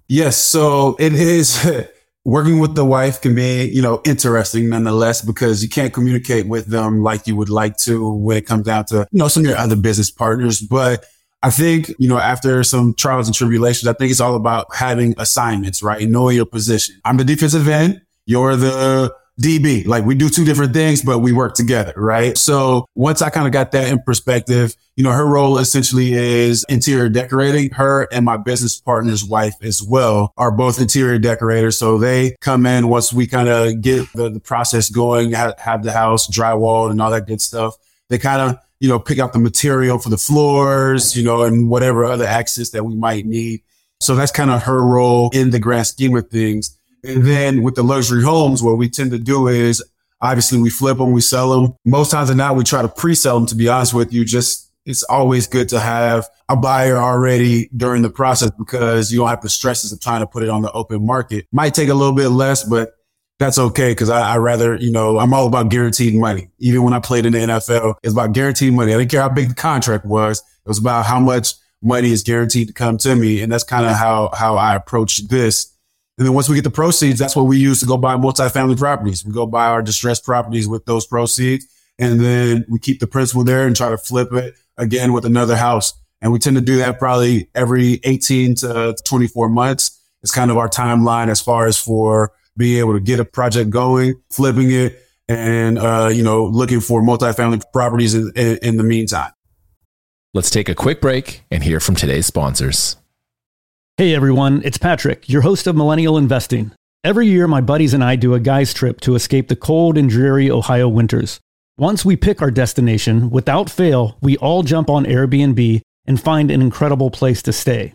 Yes. So it is working with the wife can be, you know, interesting nonetheless because you can't communicate with them like you would like to when it comes down to, you know, some of your other business partners. But I think, you know, after some trials and tribulations, I think it's all about having assignments, right? And Knowing your position. I'm the defensive end. You're the DB. Like we do two different things, but we work together, right? So once I kind of got that in perspective, you know, her role essentially is interior decorating. Her and my business partner's wife as well are both interior decorators. So they come in once we kind of get the, the, process going, have, have the house drywalled and all that good stuff. They kind of, you know, pick out the material for the floors, you know, and whatever other access that we might need. So that's kind of her role in the grand scheme of things. And then with the luxury homes, what we tend to do is obviously we flip them, we sell them. Most times than not, we try to pre-sell them. To be honest with you, just it's always good to have a buyer already during the process because you don't have the stresses of trying to put it on the open market. Might take a little bit less, but that's okay because I, I, rather, you know, I'm all about guaranteed money. Even when I played in the NFL, it's about guaranteed money. I didn't care how big the contract was. It was about how much money is guaranteed to come to me. And that's kind of how, how I approach this. And then once we get the proceeds, that's what we use to go buy multifamily properties. We go buy our distressed properties with those proceeds. And then we keep the principal there and try to flip it again with another house. And we tend to do that probably every 18 to 24 months. It's kind of our timeline as far as for being able to get a project going, flipping it, and, uh, you know, looking for multifamily properties in, in, in the meantime. Let's take a quick break and hear from today's sponsors. Hey everyone, it's Patrick, your host of Millennial Investing. Every year, my buddies and I do a guy's trip to escape the cold and dreary Ohio winters. Once we pick our destination, without fail, we all jump on Airbnb and find an incredible place to stay.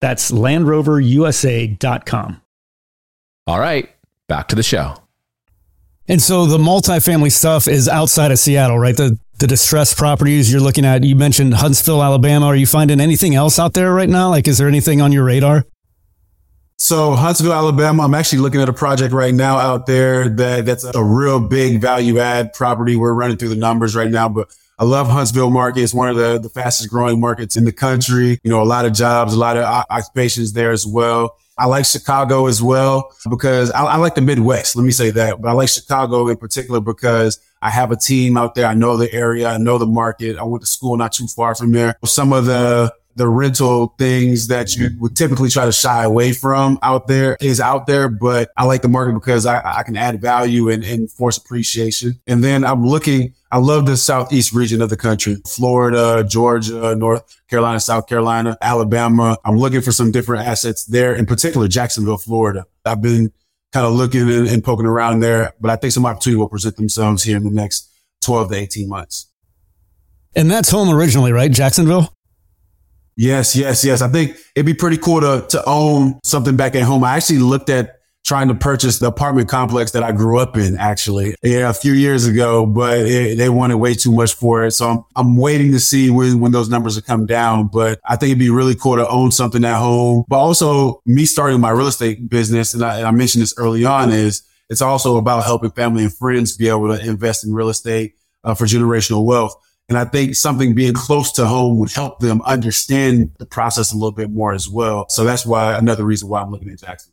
That's LandRoverUSA.com. All right, back to the show. And so the multifamily stuff is outside of Seattle, right? The the distressed properties you're looking at. You mentioned Huntsville, Alabama. Are you finding anything else out there right now? Like, is there anything on your radar? So Huntsville, Alabama, I'm actually looking at a project right now out there that that's a real big value add property. We're running through the numbers right now, but I love Huntsville market. It's one of the, the fastest growing markets in the country. You know, a lot of jobs, a lot of occupations there as well. I like Chicago as well because I, I like the Midwest. Let me say that, but I like Chicago in particular because I have a team out there. I know the area. I know the market. I went to school not too far from there. Some of the the rental things that you would typically try to shy away from out there is out there, but I like the market because I, I can add value and, and force appreciation. And then I'm looking, I love the Southeast region of the country, Florida, Georgia, North Carolina, South Carolina, Alabama. I'm looking for some different assets there, in particular, Jacksonville, Florida. I've been kind of looking and, and poking around there, but I think some opportunity will present themselves here in the next 12 to 18 months. And that's home originally, right? Jacksonville? Yes, yes, yes. I think it'd be pretty cool to, to own something back at home. I actually looked at trying to purchase the apartment complex that I grew up in, actually, yeah, a few years ago, but it, they wanted way too much for it. So I'm, I'm waiting to see when, when those numbers will come down. But I think it'd be really cool to own something at home. But also me starting my real estate business, and I, and I mentioned this early on, is it's also about helping family and friends be able to invest in real estate uh, for generational wealth. And I think something being close to home would help them understand the process a little bit more as well. So that's why another reason why I'm looking at Jackson.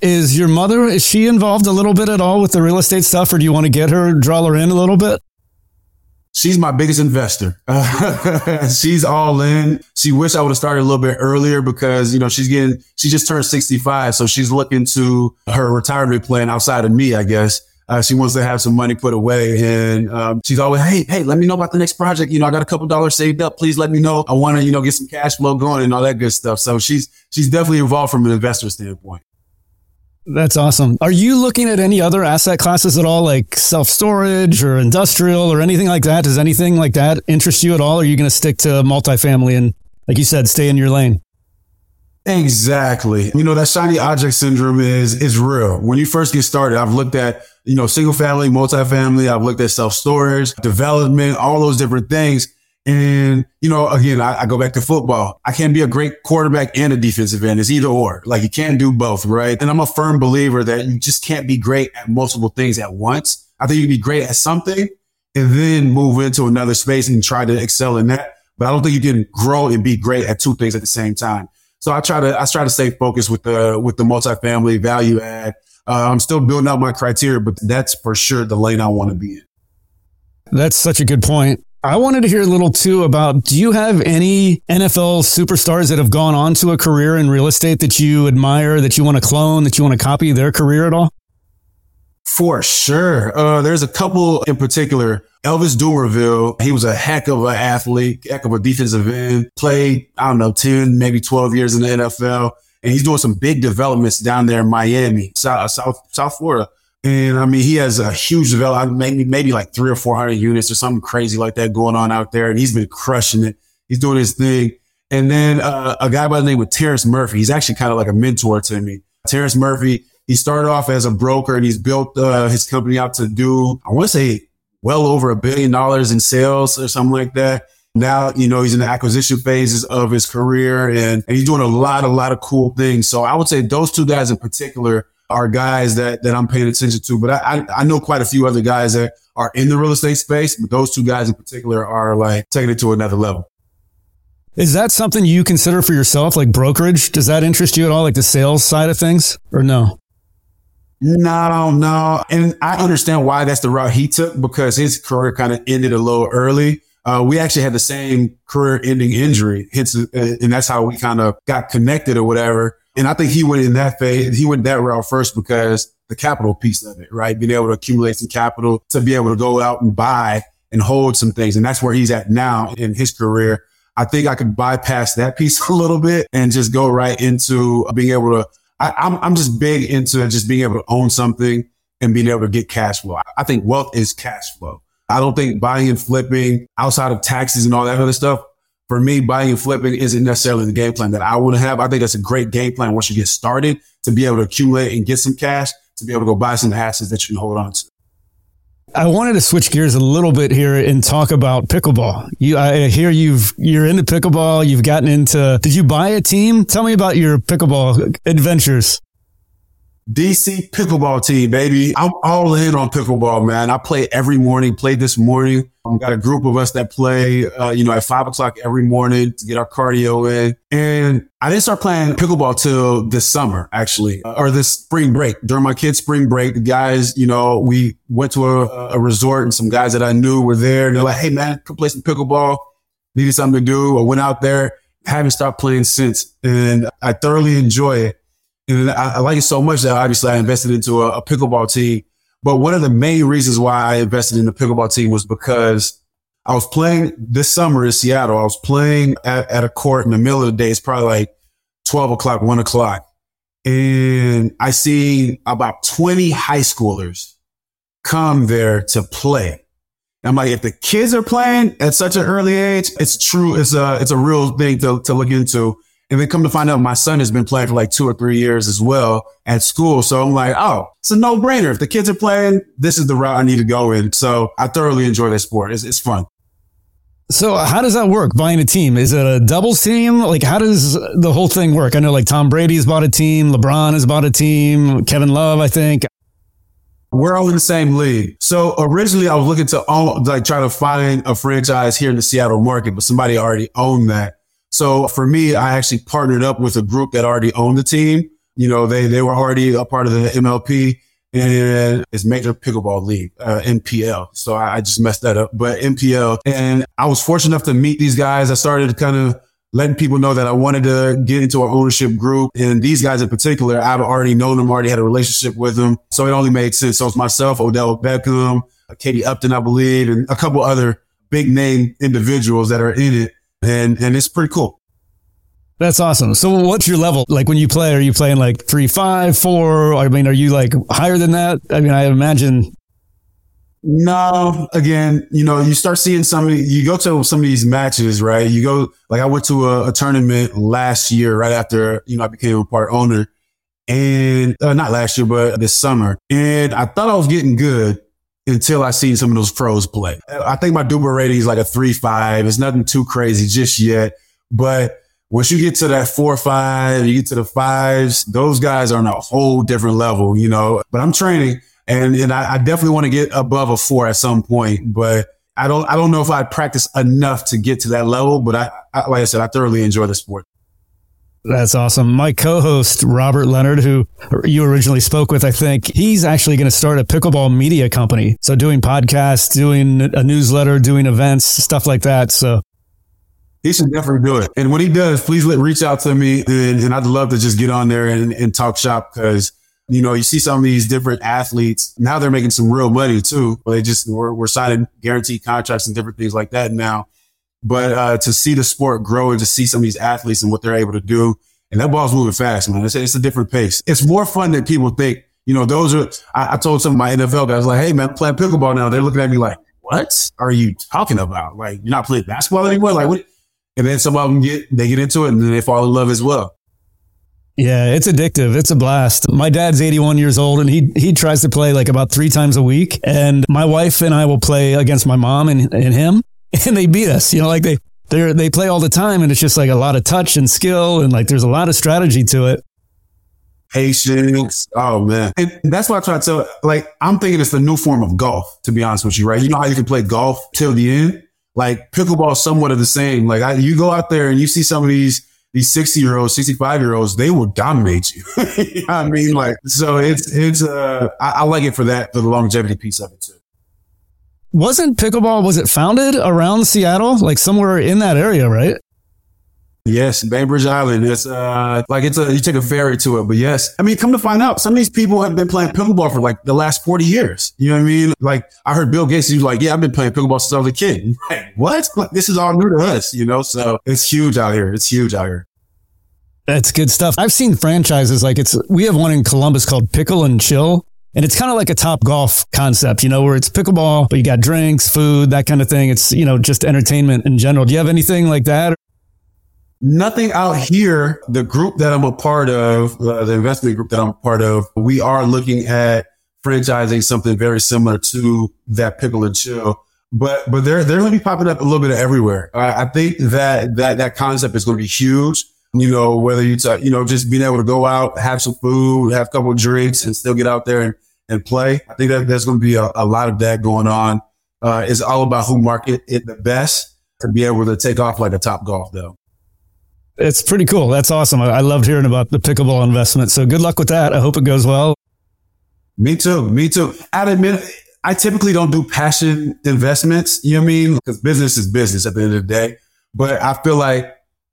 Is your mother, is she involved a little bit at all with the real estate stuff or do you want to get her, draw her in a little bit? She's my biggest investor. she's all in. She wish I would have started a little bit earlier because, you know, she's getting, she just turned 65. So she's looking to her retirement plan outside of me, I guess. Uh, she wants to have some money put away and um, she's always, hey, hey, let me know about the next project. You know, I got a couple dollars saved up. Please let me know. I want to, you know, get some cash flow going and all that good stuff. So she's she's definitely involved from an investor standpoint. That's awesome. Are you looking at any other asset classes at all, like self storage or industrial or anything like that? Does anything like that interest you at all? Or are you going to stick to multifamily and, like you said, stay in your lane? Exactly. You know, that shiny object syndrome is, is real. When you first get started, I've looked at, you know, single family, multifamily. I've looked at self storage, development, all those different things. And, you know, again, I, I, go back to football. I can't be a great quarterback and a defensive end. It's either or. Like you can't do both, right? And I'm a firm believer that you just can't be great at multiple things at once. I think you can be great at something and then move into another space and try to excel in that. But I don't think you can grow and be great at two things at the same time. So I try to, I try to stay focused with the, with the multifamily value add. Uh, I'm still building out my criteria, but that's for sure the lane I want to be in. That's such a good point. I wanted to hear a little too about do you have any NFL superstars that have gone on to a career in real estate that you admire, that you want to clone, that you want to copy their career at all? For sure. Uh, there's a couple in particular. Elvis Dumervil, he was a heck of an athlete, heck of a defensive end, played, I don't know, 10, maybe 12 years in the NFL. And he's doing some big developments down there in Miami, South, South, South Florida. And I mean, he has a huge development, maybe, maybe like three or 400 units or something crazy like that going on out there. And he's been crushing it. He's doing his thing. And then uh, a guy by the name of Terrence Murphy. He's actually kind of like a mentor to me. Terrence Murphy, he started off as a broker and he's built uh, his company out to do, I want to say well over a billion dollars in sales or something like that. Now, you know, he's in the acquisition phases of his career and, and he's doing a lot, a lot of cool things. So I would say those two guys in particular are guys that, that I'm paying attention to. But I, I, I know quite a few other guys that are in the real estate space, but those two guys in particular are like taking it to another level. Is that something you consider for yourself, like brokerage? Does that interest you at all, like the sales side of things, or no? No, no. And I understand why that's the route he took because his career kind of ended a little early. Uh, we actually had the same career ending injury. Hence, uh, and that's how we kind of got connected or whatever. And I think he went in that phase. He went that route first because the capital piece of it, right? Being able to accumulate some capital to be able to go out and buy and hold some things. And that's where he's at now in his career. I think I could bypass that piece a little bit and just go right into being able to I, am I'm, I'm just big into just being able to own something and being able to get cash flow. I think wealth is cash flow. I don't think buying and flipping outside of taxes and all that other stuff. For me, buying and flipping isn't necessarily the game plan that I to have. I think that's a great game plan once you get started to be able to accumulate and get some cash to be able to go buy some assets that you can hold on to. I wanted to switch gears a little bit here and talk about pickleball. You, I hear you've you're into pickleball. You've gotten into. Did you buy a team? Tell me about your pickleball adventures. DC pickleball team, baby. I'm all in on pickleball, man. I play every morning. Played this morning. I've got a group of us that play, uh, you know, at five o'clock every morning to get our cardio in. And I didn't start playing pickleball till this summer, actually, uh, or this spring break. During my kids' spring break, the guys, you know, we went to a, a resort and some guys that I knew were there. And they're like, "Hey, man, come play some pickleball." Needed something to do. I went out there. Haven't stopped playing since, and I thoroughly enjoy it. And I, I, like it so much that obviously I invested into a, a, pickleball team. But one of the main reasons why I invested in the pickleball team was because I was playing this summer in Seattle. I was playing at, at a court in the middle of the day. It's probably like 12 o'clock, one o'clock. And I see about 20 high schoolers come there to play. I'm like, if the kids are playing at such an early age, it's true. It's a, it's a real thing to, to look into. And then come to find out my son has been playing for like two or three years as well at school. So I'm like, oh, it's a no brainer. If the kids are playing, this is the route I need to go in. So I thoroughly enjoy this sport. It's, it's fun. So uh, how does that work? Buying a team? Is it a doubles team? Like how does the whole thing work? I know like Tom Brady's bought a team, LeBron has bought a team, Kevin Love, I think. We're all in the same league. So originally I was looking to own, like try to find a franchise here in the Seattle market, but somebody already owned that. So for me, I actually partnered up with a group that already owned the team. You know, they, they were already a part of the MLP and it's Major Pickleball League, uh, MPL. So I, I, just messed that up, but MPL. And I was fortunate enough to meet these guys. I started kind of letting people know that I wanted to get into our ownership group. And these guys in particular, I've already known them, already had a relationship with them. So it only made sense. So it's myself, Odell Beckham, Katie Upton, I believe, and a couple other big name individuals that are in it and and it's pretty cool. That's awesome. So what's your level? Like when you play, are you playing like three, five, four? I mean, are you like higher than that? I mean, I imagine. No, again, you know, you start seeing some you go to some of these matches, right? You go, like I went to a, a tournament last year, right after, you know, I became a part owner and uh, not last year, but this summer. And I thought I was getting good until I seen some of those pros play. I think my DUPR rating is like a three five. It's nothing too crazy just yet, but once you get to that four five, you get to the fives, those guys are on a whole different level, you know. But I'm training, and and I, I definitely want to get above a four at some point, but. I don't, I don't know if I practice enough to get to that level, but I, I like I said, I thoroughly enjoy the sport. That's awesome. My co-host Robert Leonard, who you originally spoke with, I think he's actually going to start a pickleball media company. So doing podcasts, doing a newsletter, doing events, stuff like that. So he should definitely do it. And when he does, please let, reach out to me, and, and I'd love to just get on there and, and talk shop because you know you see some of these different athletes now they're making some real money too. They just we're, we're signing guaranteed contracts and different things like that now. But uh, to see the sport grow and to see some of these athletes and what they're able to do, and that ball's moving fast, man. It's, it's a different pace. It's more fun than people think. You know, those are. I, I told some of my NFL guys, like, "Hey, man, playing pickleball now." They're looking at me like, "What are you talking about? Like, you're not playing basketball anymore? Like, what?" And then some of them get, they get into it and then they fall in love as well. Yeah, it's addictive. It's a blast. My dad's 81 years old and he he tries to play like about three times a week. And my wife and I will play against my mom and, and him and they beat us. You know, like they they they play all the time and it's just like a lot of touch and skill and like there's a lot of strategy to it. Patience. Oh man. And that's why I try to tell like I'm thinking it's the new form of golf, to be honest with you, right? You know how you can play golf till the end? Like pickleball somewhat of the same. Like I, you go out there and you see some of these these 60 year olds, 65 year olds, they will dominate you. you know I mean, like, so it's, it's, uh, I, I, like it for that, for the longevity piece of it too. Wasn't pickleball, was it founded around Seattle? Like somewhere in that area, right? Yes, Bainbridge Island. It's uh like it's a you take a ferry to it, but yes. I mean, come to find out, some of these people have been playing pickleball for like the last 40 years. You know what I mean? Like I heard Bill Gates, he was like, Yeah, I've been playing pickleball since I was a kid. Like, what? Like this is all new to us, you know? So it's huge out here. It's huge out here. That's good stuff. I've seen franchises like it's we have one in Columbus called Pickle and Chill. And it's kind of like a Topgolf concept, you know, where it's pickleball, but you got drinks, food, that kind of thing. It's, you know, just entertainment in general. Do you have anything like that? Nothing out here. The group that I'm a part of, uh, the investment group that I'm a part of, we are looking at franchising something very similar to that pickle and chill. But, but they're, they're going to be popping up a little bit everywhere. I, I think that, that, that concept is going to be huge. You know, whether you, t- you know, just being able to go out, have some food, have a couple of drinks and still get out there and, and play. I think that there's going to be a, a lot of that going on. Uh, it's all about who market it the best to be able to take off like a Topgolf though. It's pretty cool. That's awesome. I, I loved hearing about the pickleball investment. So good luck with that. I hope it goes well. Me too. Me too. I admit, I typically don't do passion investments. You know what I mean? Because business is business at the end of the day. But I feel like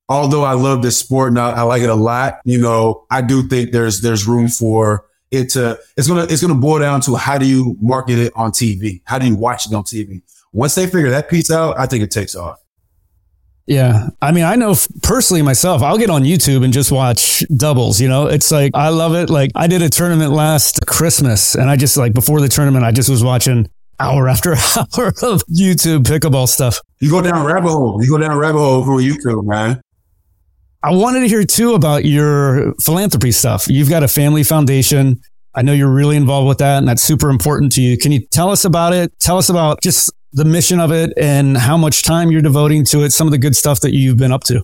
although I love this sport and I, I like it a lot, you know, I do think there's there's room for it to. It's gonna it's gonna boil down to how do you market it on TV? How do you watch it on TV? Once they figure that piece out, I think it takes off. Yeah. I mean, I know personally myself, I'll get on YouTube and just watch doubles. You know, it's like, I love it. Like, I did a tournament last Christmas and I just, like, before the tournament, I just was watching hour after hour of YouTube pickleball stuff. You go down rabbit hole. You go down rabbit hole for YouTube, man. I wanted to hear too about your philanthropy stuff. You've got a family foundation. I know you're really involved with that and that's super important to you. Can you tell us about it? Tell us about just the mission of it and how much time you're devoting to it, some of the good stuff that you've been up to.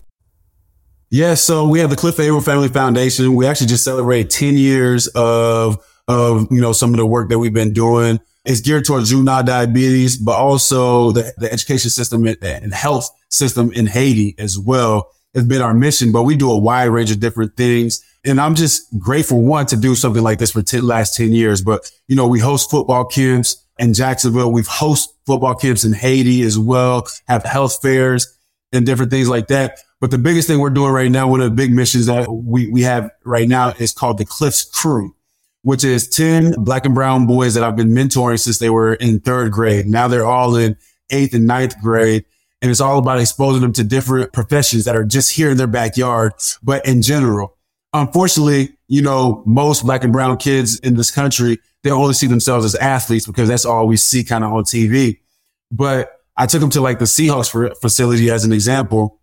Yeah, so we have the Cliff Avril Family Foundation. We actually just celebrated 10 years of, of, you know, some of the work that we've been doing. It's geared towards juvenile diabetes, but also the, the education system and health system in Haiti as well has been our mission, but we do a wide range of different things. And I'm just grateful, one, to do something like this for the last 10 years. But, you know, we host football camps in Jacksonville. We've host football camps in Haiti as well, have health fairs and different things like that. But the biggest thing we're doing right now, one of the big missions that we, we have right now is called the Cliffs Crew, which is 10 black and brown boys that I've been mentoring since they were in third grade. Now they're all in eighth and ninth grade. And it's all about exposing them to different professions that are just here in their backyard, but in general. Unfortunately, you know, most black and brown kids in this country they only see themselves as athletes because that's all we see kind of on TV. But I took them to like the Seahawks facility as an example.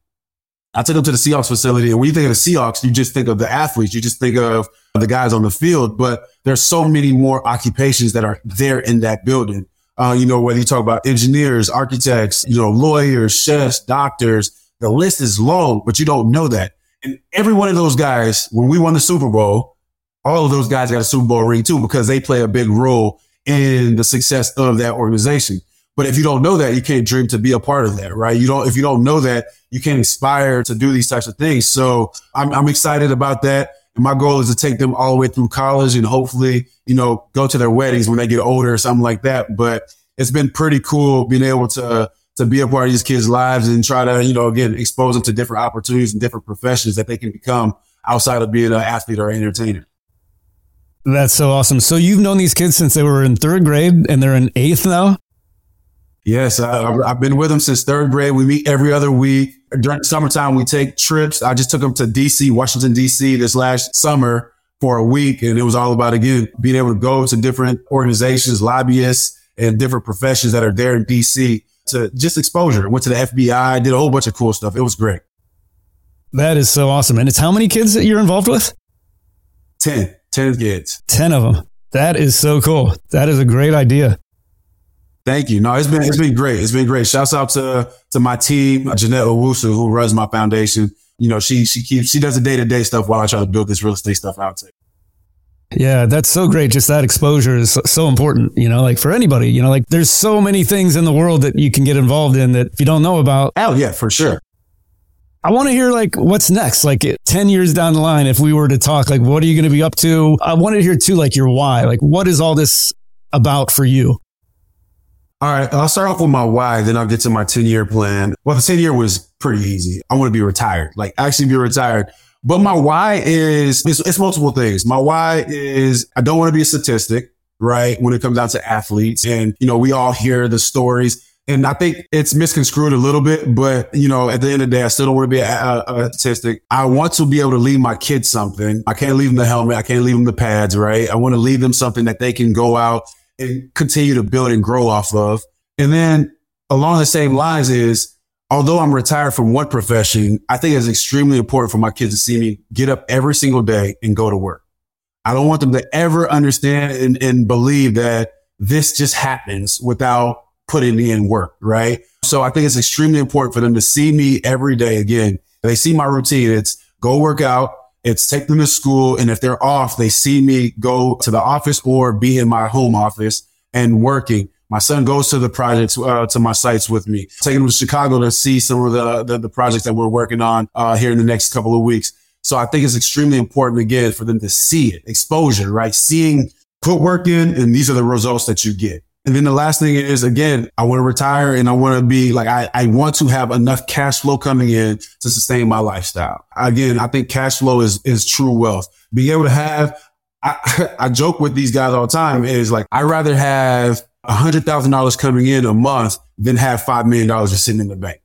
I took them to the Seahawks facility. And when you think of the Seahawks, you just think of the athletes. You just think of the guys on the field, but there's so many more occupations that are there in that building. Uh, you know, whether you talk about engineers, architects, you know, lawyers, chefs, doctors, the list is long, but you don't know that. And every one of those guys, when we won the Super Bowl, all of those guys got a Super Bowl ring too because they play a big role in the success of that organization. But if you don't know that, you can't dream to be a part of that, right? You don't, if you don't know that, you can't inspire to do these types of things. So I'm, I'm excited about that. My goal is to take them all the way through college and hopefully, you know, go to their weddings when they get older or something like that. But it's been pretty cool being able to, to be a part of these kids' lives and try to, you know, again, expose them to different opportunities and different professions that they can become outside of being an athlete or an entertainer. That's so awesome. So you've known these kids since they were in third grade and they're in eighth now? Yes, I, have been with them since third grade. We meet every other week. During summertime, we take trips. I just took them to DC, Washington, DC this last summer for a week. And it was all about, again, being able to go to different organizations, lobbyists, and different professions that are there in DC to just exposure. Went to the FBI, did a whole bunch of cool stuff. It was great. That is so awesome. And it's how many kids that you're involved with? 10, 10 kids. 10 of them. That is so cool. That is a great idea. Thank you. No, it's been, it's been great. It's been great. Shouts out to, to my team, Jeanette Owusu, who runs my foundation. You know, she, she keeps, she does the day to day stuff while I try to build this real estate stuff out. Too. Yeah, that's so great. Just that exposure is so important, you know, like for anybody, you know, like there's so many things in the world that you can get involved in that if you don't know about. Oh, yeah, for sure. I want to hear like what's next, like 10 years down the line, if we were to talk, like, what are you going to be up to? I want to hear too, like your why, like what is all this about for you? All right. I'll start off with my why, then I'll get to my 10 year plan. Well, the 10 year was pretty easy. I want to be retired, like actually be retired. But my why is, it's, it's multiple things. My why is I don't want to be a statistic, right? When it comes down to athletes and, you know, we all hear the stories and I think it's misconstrued a little bit, but you know, at the end of the day, I still don't want to be a, a, a, statistic. I want to be able to leave my kids something. I can't leave them the helmet. I can't leave them the pads, right? I want to leave them something that they can go out and continue to build and grow off of. And then along the same lines is, although I'm retired from one profession, I think it's extremely important for my kids to see me get up every single day and go to work. I don't want them to ever understand and, and believe that this just happens without putting in work, right? So I think it's extremely important for them to see me every day. Again, they see my routine. It's go work out. It's take them to school. And if they're off, they see me go to the office or be in my home office and working. My son goes to the projects, uh, to my sites with me, taking him to Chicago to see some of the, the, the projects that we're working on, uh, here in the next couple of weeks. So I think it's extremely important again for them to see it, exposure, right? Seeing, put work in and these are the results that you get. And then the last thing is again, I want to retire and I want to be like, I, I want to have enough cash flow coming in to sustain my lifestyle. Again, I think cash flow is, is true wealth. Being able to have, I, I joke with these guys all the time is like, I rather have a hundred thousand dollars coming in a month than have $5 million just sitting in the bank.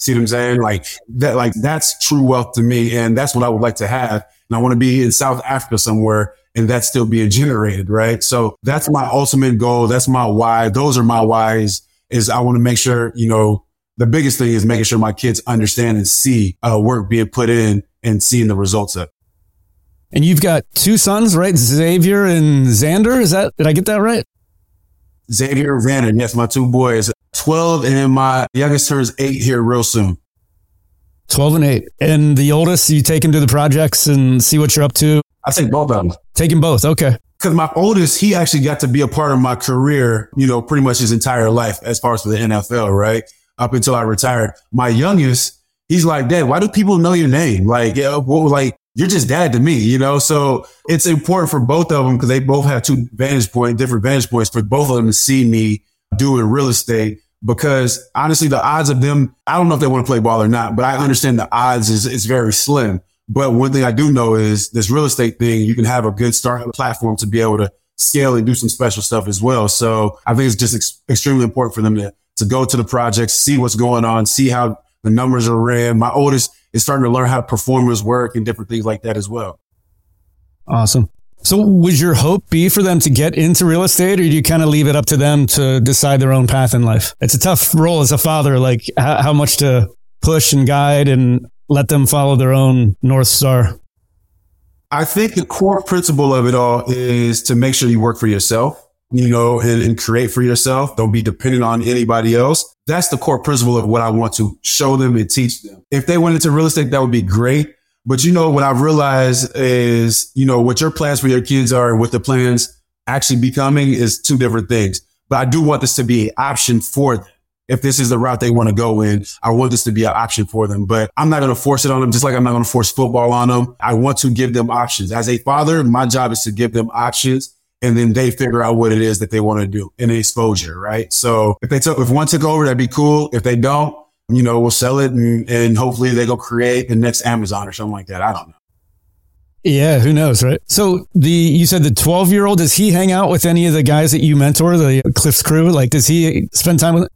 See what I'm saying? Like that, like that's true wealth to me. And that's what I would like to have. And I want to be in South Africa somewhere and that's still being generated, right? So that's my ultimate goal. That's my why. Those are my whys is I want to make sure, you know, the biggest thing is making sure my kids understand and see uh, work being put in and seeing the results of. And you've got two sons, right? Xavier and Xander. Is that, did I get that right? Xavier and Xander. Yes, my two boys, 12 and my youngest turns eight here real soon. 12 and 8. And the oldest, you take him to the projects and see what you're up to? I take both of them. Take Taking both. Okay. Cause my oldest, he actually got to be a part of my career, you know, pretty much his entire life as far as for the NFL, right? Up until I retired. My youngest, he's like, dad, why do people know your name? Like, yeah, well, like, you're just dad to me, you know? So it's important for both of them because they both have two vantage point, different vantage points for both of them to see me doing real estate because honestly, the odds of them, I don't know if they want to play ball or not, but I understand the odds is, is very slim. But one thing I do know is this real estate thing, you can have a good start platform to be able to scale and do some special stuff as well. So I think it's just ex- extremely important for them to, to go to the projects, see what's going on, see how the numbers are ran. My oldest is starting to learn how pro formas work and different things like that as well. Awesome. So would your hope be for them to get into real estate or do you kind of leave it up to them to decide their own path in life? It's a tough role as a father, like how, how much to push and guide and let them follow their own North Star? I think the core principle of it all is to make sure you work for yourself, you know, and, and, create for yourself. Don't be dependent on anybody else. That's the core principle of what I want to show them and teach them. If they went into real estate, that would be great. But you know, what I've realized is, you know, what your plans for your kids are and what the plans actually becoming is two different things. But I do want this to be an option for them if this is the route they want to go in, I want this to be an option for them, but I'm not going to force it on them. Just like I'm not going to force football on them. I want to give them options. As a father, my job is to give them options and then they figure out what it is that they want to do in exposure, right? So if they took, if one took over, that'd be cool. If they don't, you know, we'll sell it and, and hopefully they go create the next Amazon or something like that. I don't know. Yeah, who knows, right? So the you said the 12 year old does he hang out with any of the guys that you mentor, the Cliff's crew? Like, does he spend time with?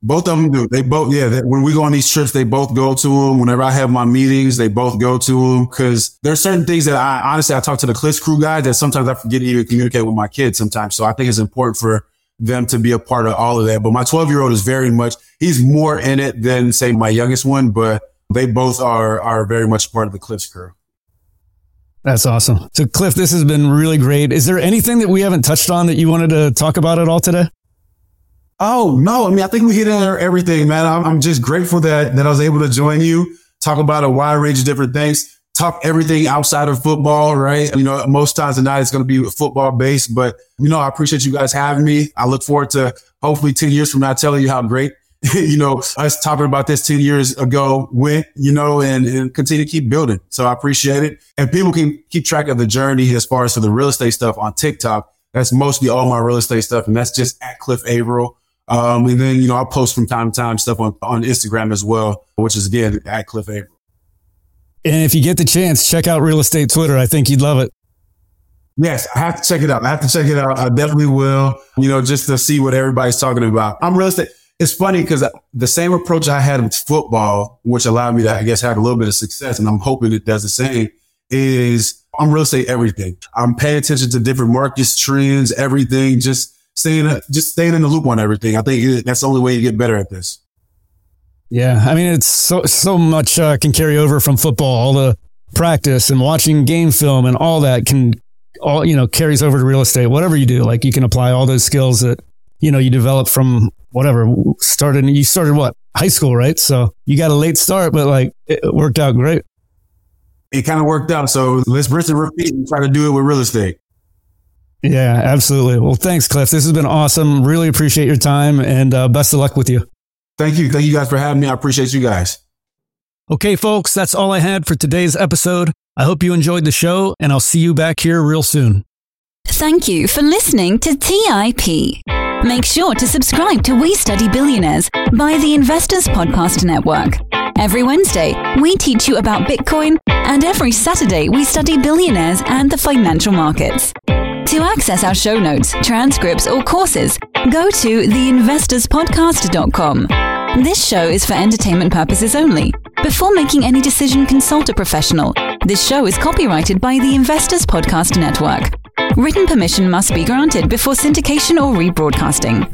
Both of them do. They both, yeah. They, when we go on these trips, they both go to them. Whenever I have my meetings, they both go to them because there's certain things that I honestly I talk to the Cliffs crew guys that sometimes I forget to even communicate with my kids sometimes. So I think it's important for them to be a part of all of that. But my 12 year old is very much he's more in it than say my youngest one, but they both are, are very much part of the Cliffs crew. That's awesome. So, Cliff, this has been really great. Is there anything that we haven't touched on that you wanted to talk about at all today? Oh no! I mean, I think we hit on everything, man. I'm, I'm just grateful that that I was able to join you, talk about a wide range of different things, talk everything outside of football, right? You know, most times tonight it's going to be football based, but you know, I appreciate you guys having me. I look forward to hopefully 10 years from now telling you how great, you know, us talking about this 10 years ago went, you know, and, and continue to keep building. So I appreciate it. And people can keep track of the journey as far as for the real estate stuff on TikTok. That's mostly all my real estate stuff. And that's just at Cliff Avril. Um, and then, you know, I'll post from time to time stuff on, on Instagram as well, which is again at Cliff Avril. And if you get the chance, check out real estate Twitter. I think you'd love it. Yes, I have to check it out. I have to check it out. I definitely will, you know, just to see what everybody's talking about. I'm real estate. It's funny because the same approach I had with football, which allowed me to, I guess, have a little bit of success, and I'm hoping it does the same, is I'm real estate everything. I'm paying attention to different markets, trends, everything, just staying, just staying in the loop on everything. I think that's the only way you get better at this. Yeah. I mean, it's so, so much uh, can carry over from football, all the practice and watching game film and all that can all, you know, carries over to real estate, whatever you do. Like you can apply all those skills that, you know, you develop from whatever started, you started what? High school, right? So you got a late start, but like it worked out great. It kind of worked out. So let's rinse and repeat and try to do it with real estate. Yeah, absolutely. Well, thanks, Cliff. This has been awesome. Really appreciate your time and uh, best of luck with you. Thank you. Thank you guys for having me. I appreciate you guys. Okay, folks, that's all I had for today's episode. I hope you enjoyed the show, and I'll see you back here real soon. Thank you for listening to TIP. Make sure to subscribe to We Study Billionaires by the Investors Podcast Network. Every Wednesday, we teach you about Bitcoin, and every Saturday, we study billionaires and the financial markets. To access our show notes, transcripts, or courses, go to theinvestorspodcast.com. This show is for entertainment purposes only. Before making any decision, consult a professional. This show is copyrighted by the Investors Podcast Network. Written permission must be granted before syndication or rebroadcasting.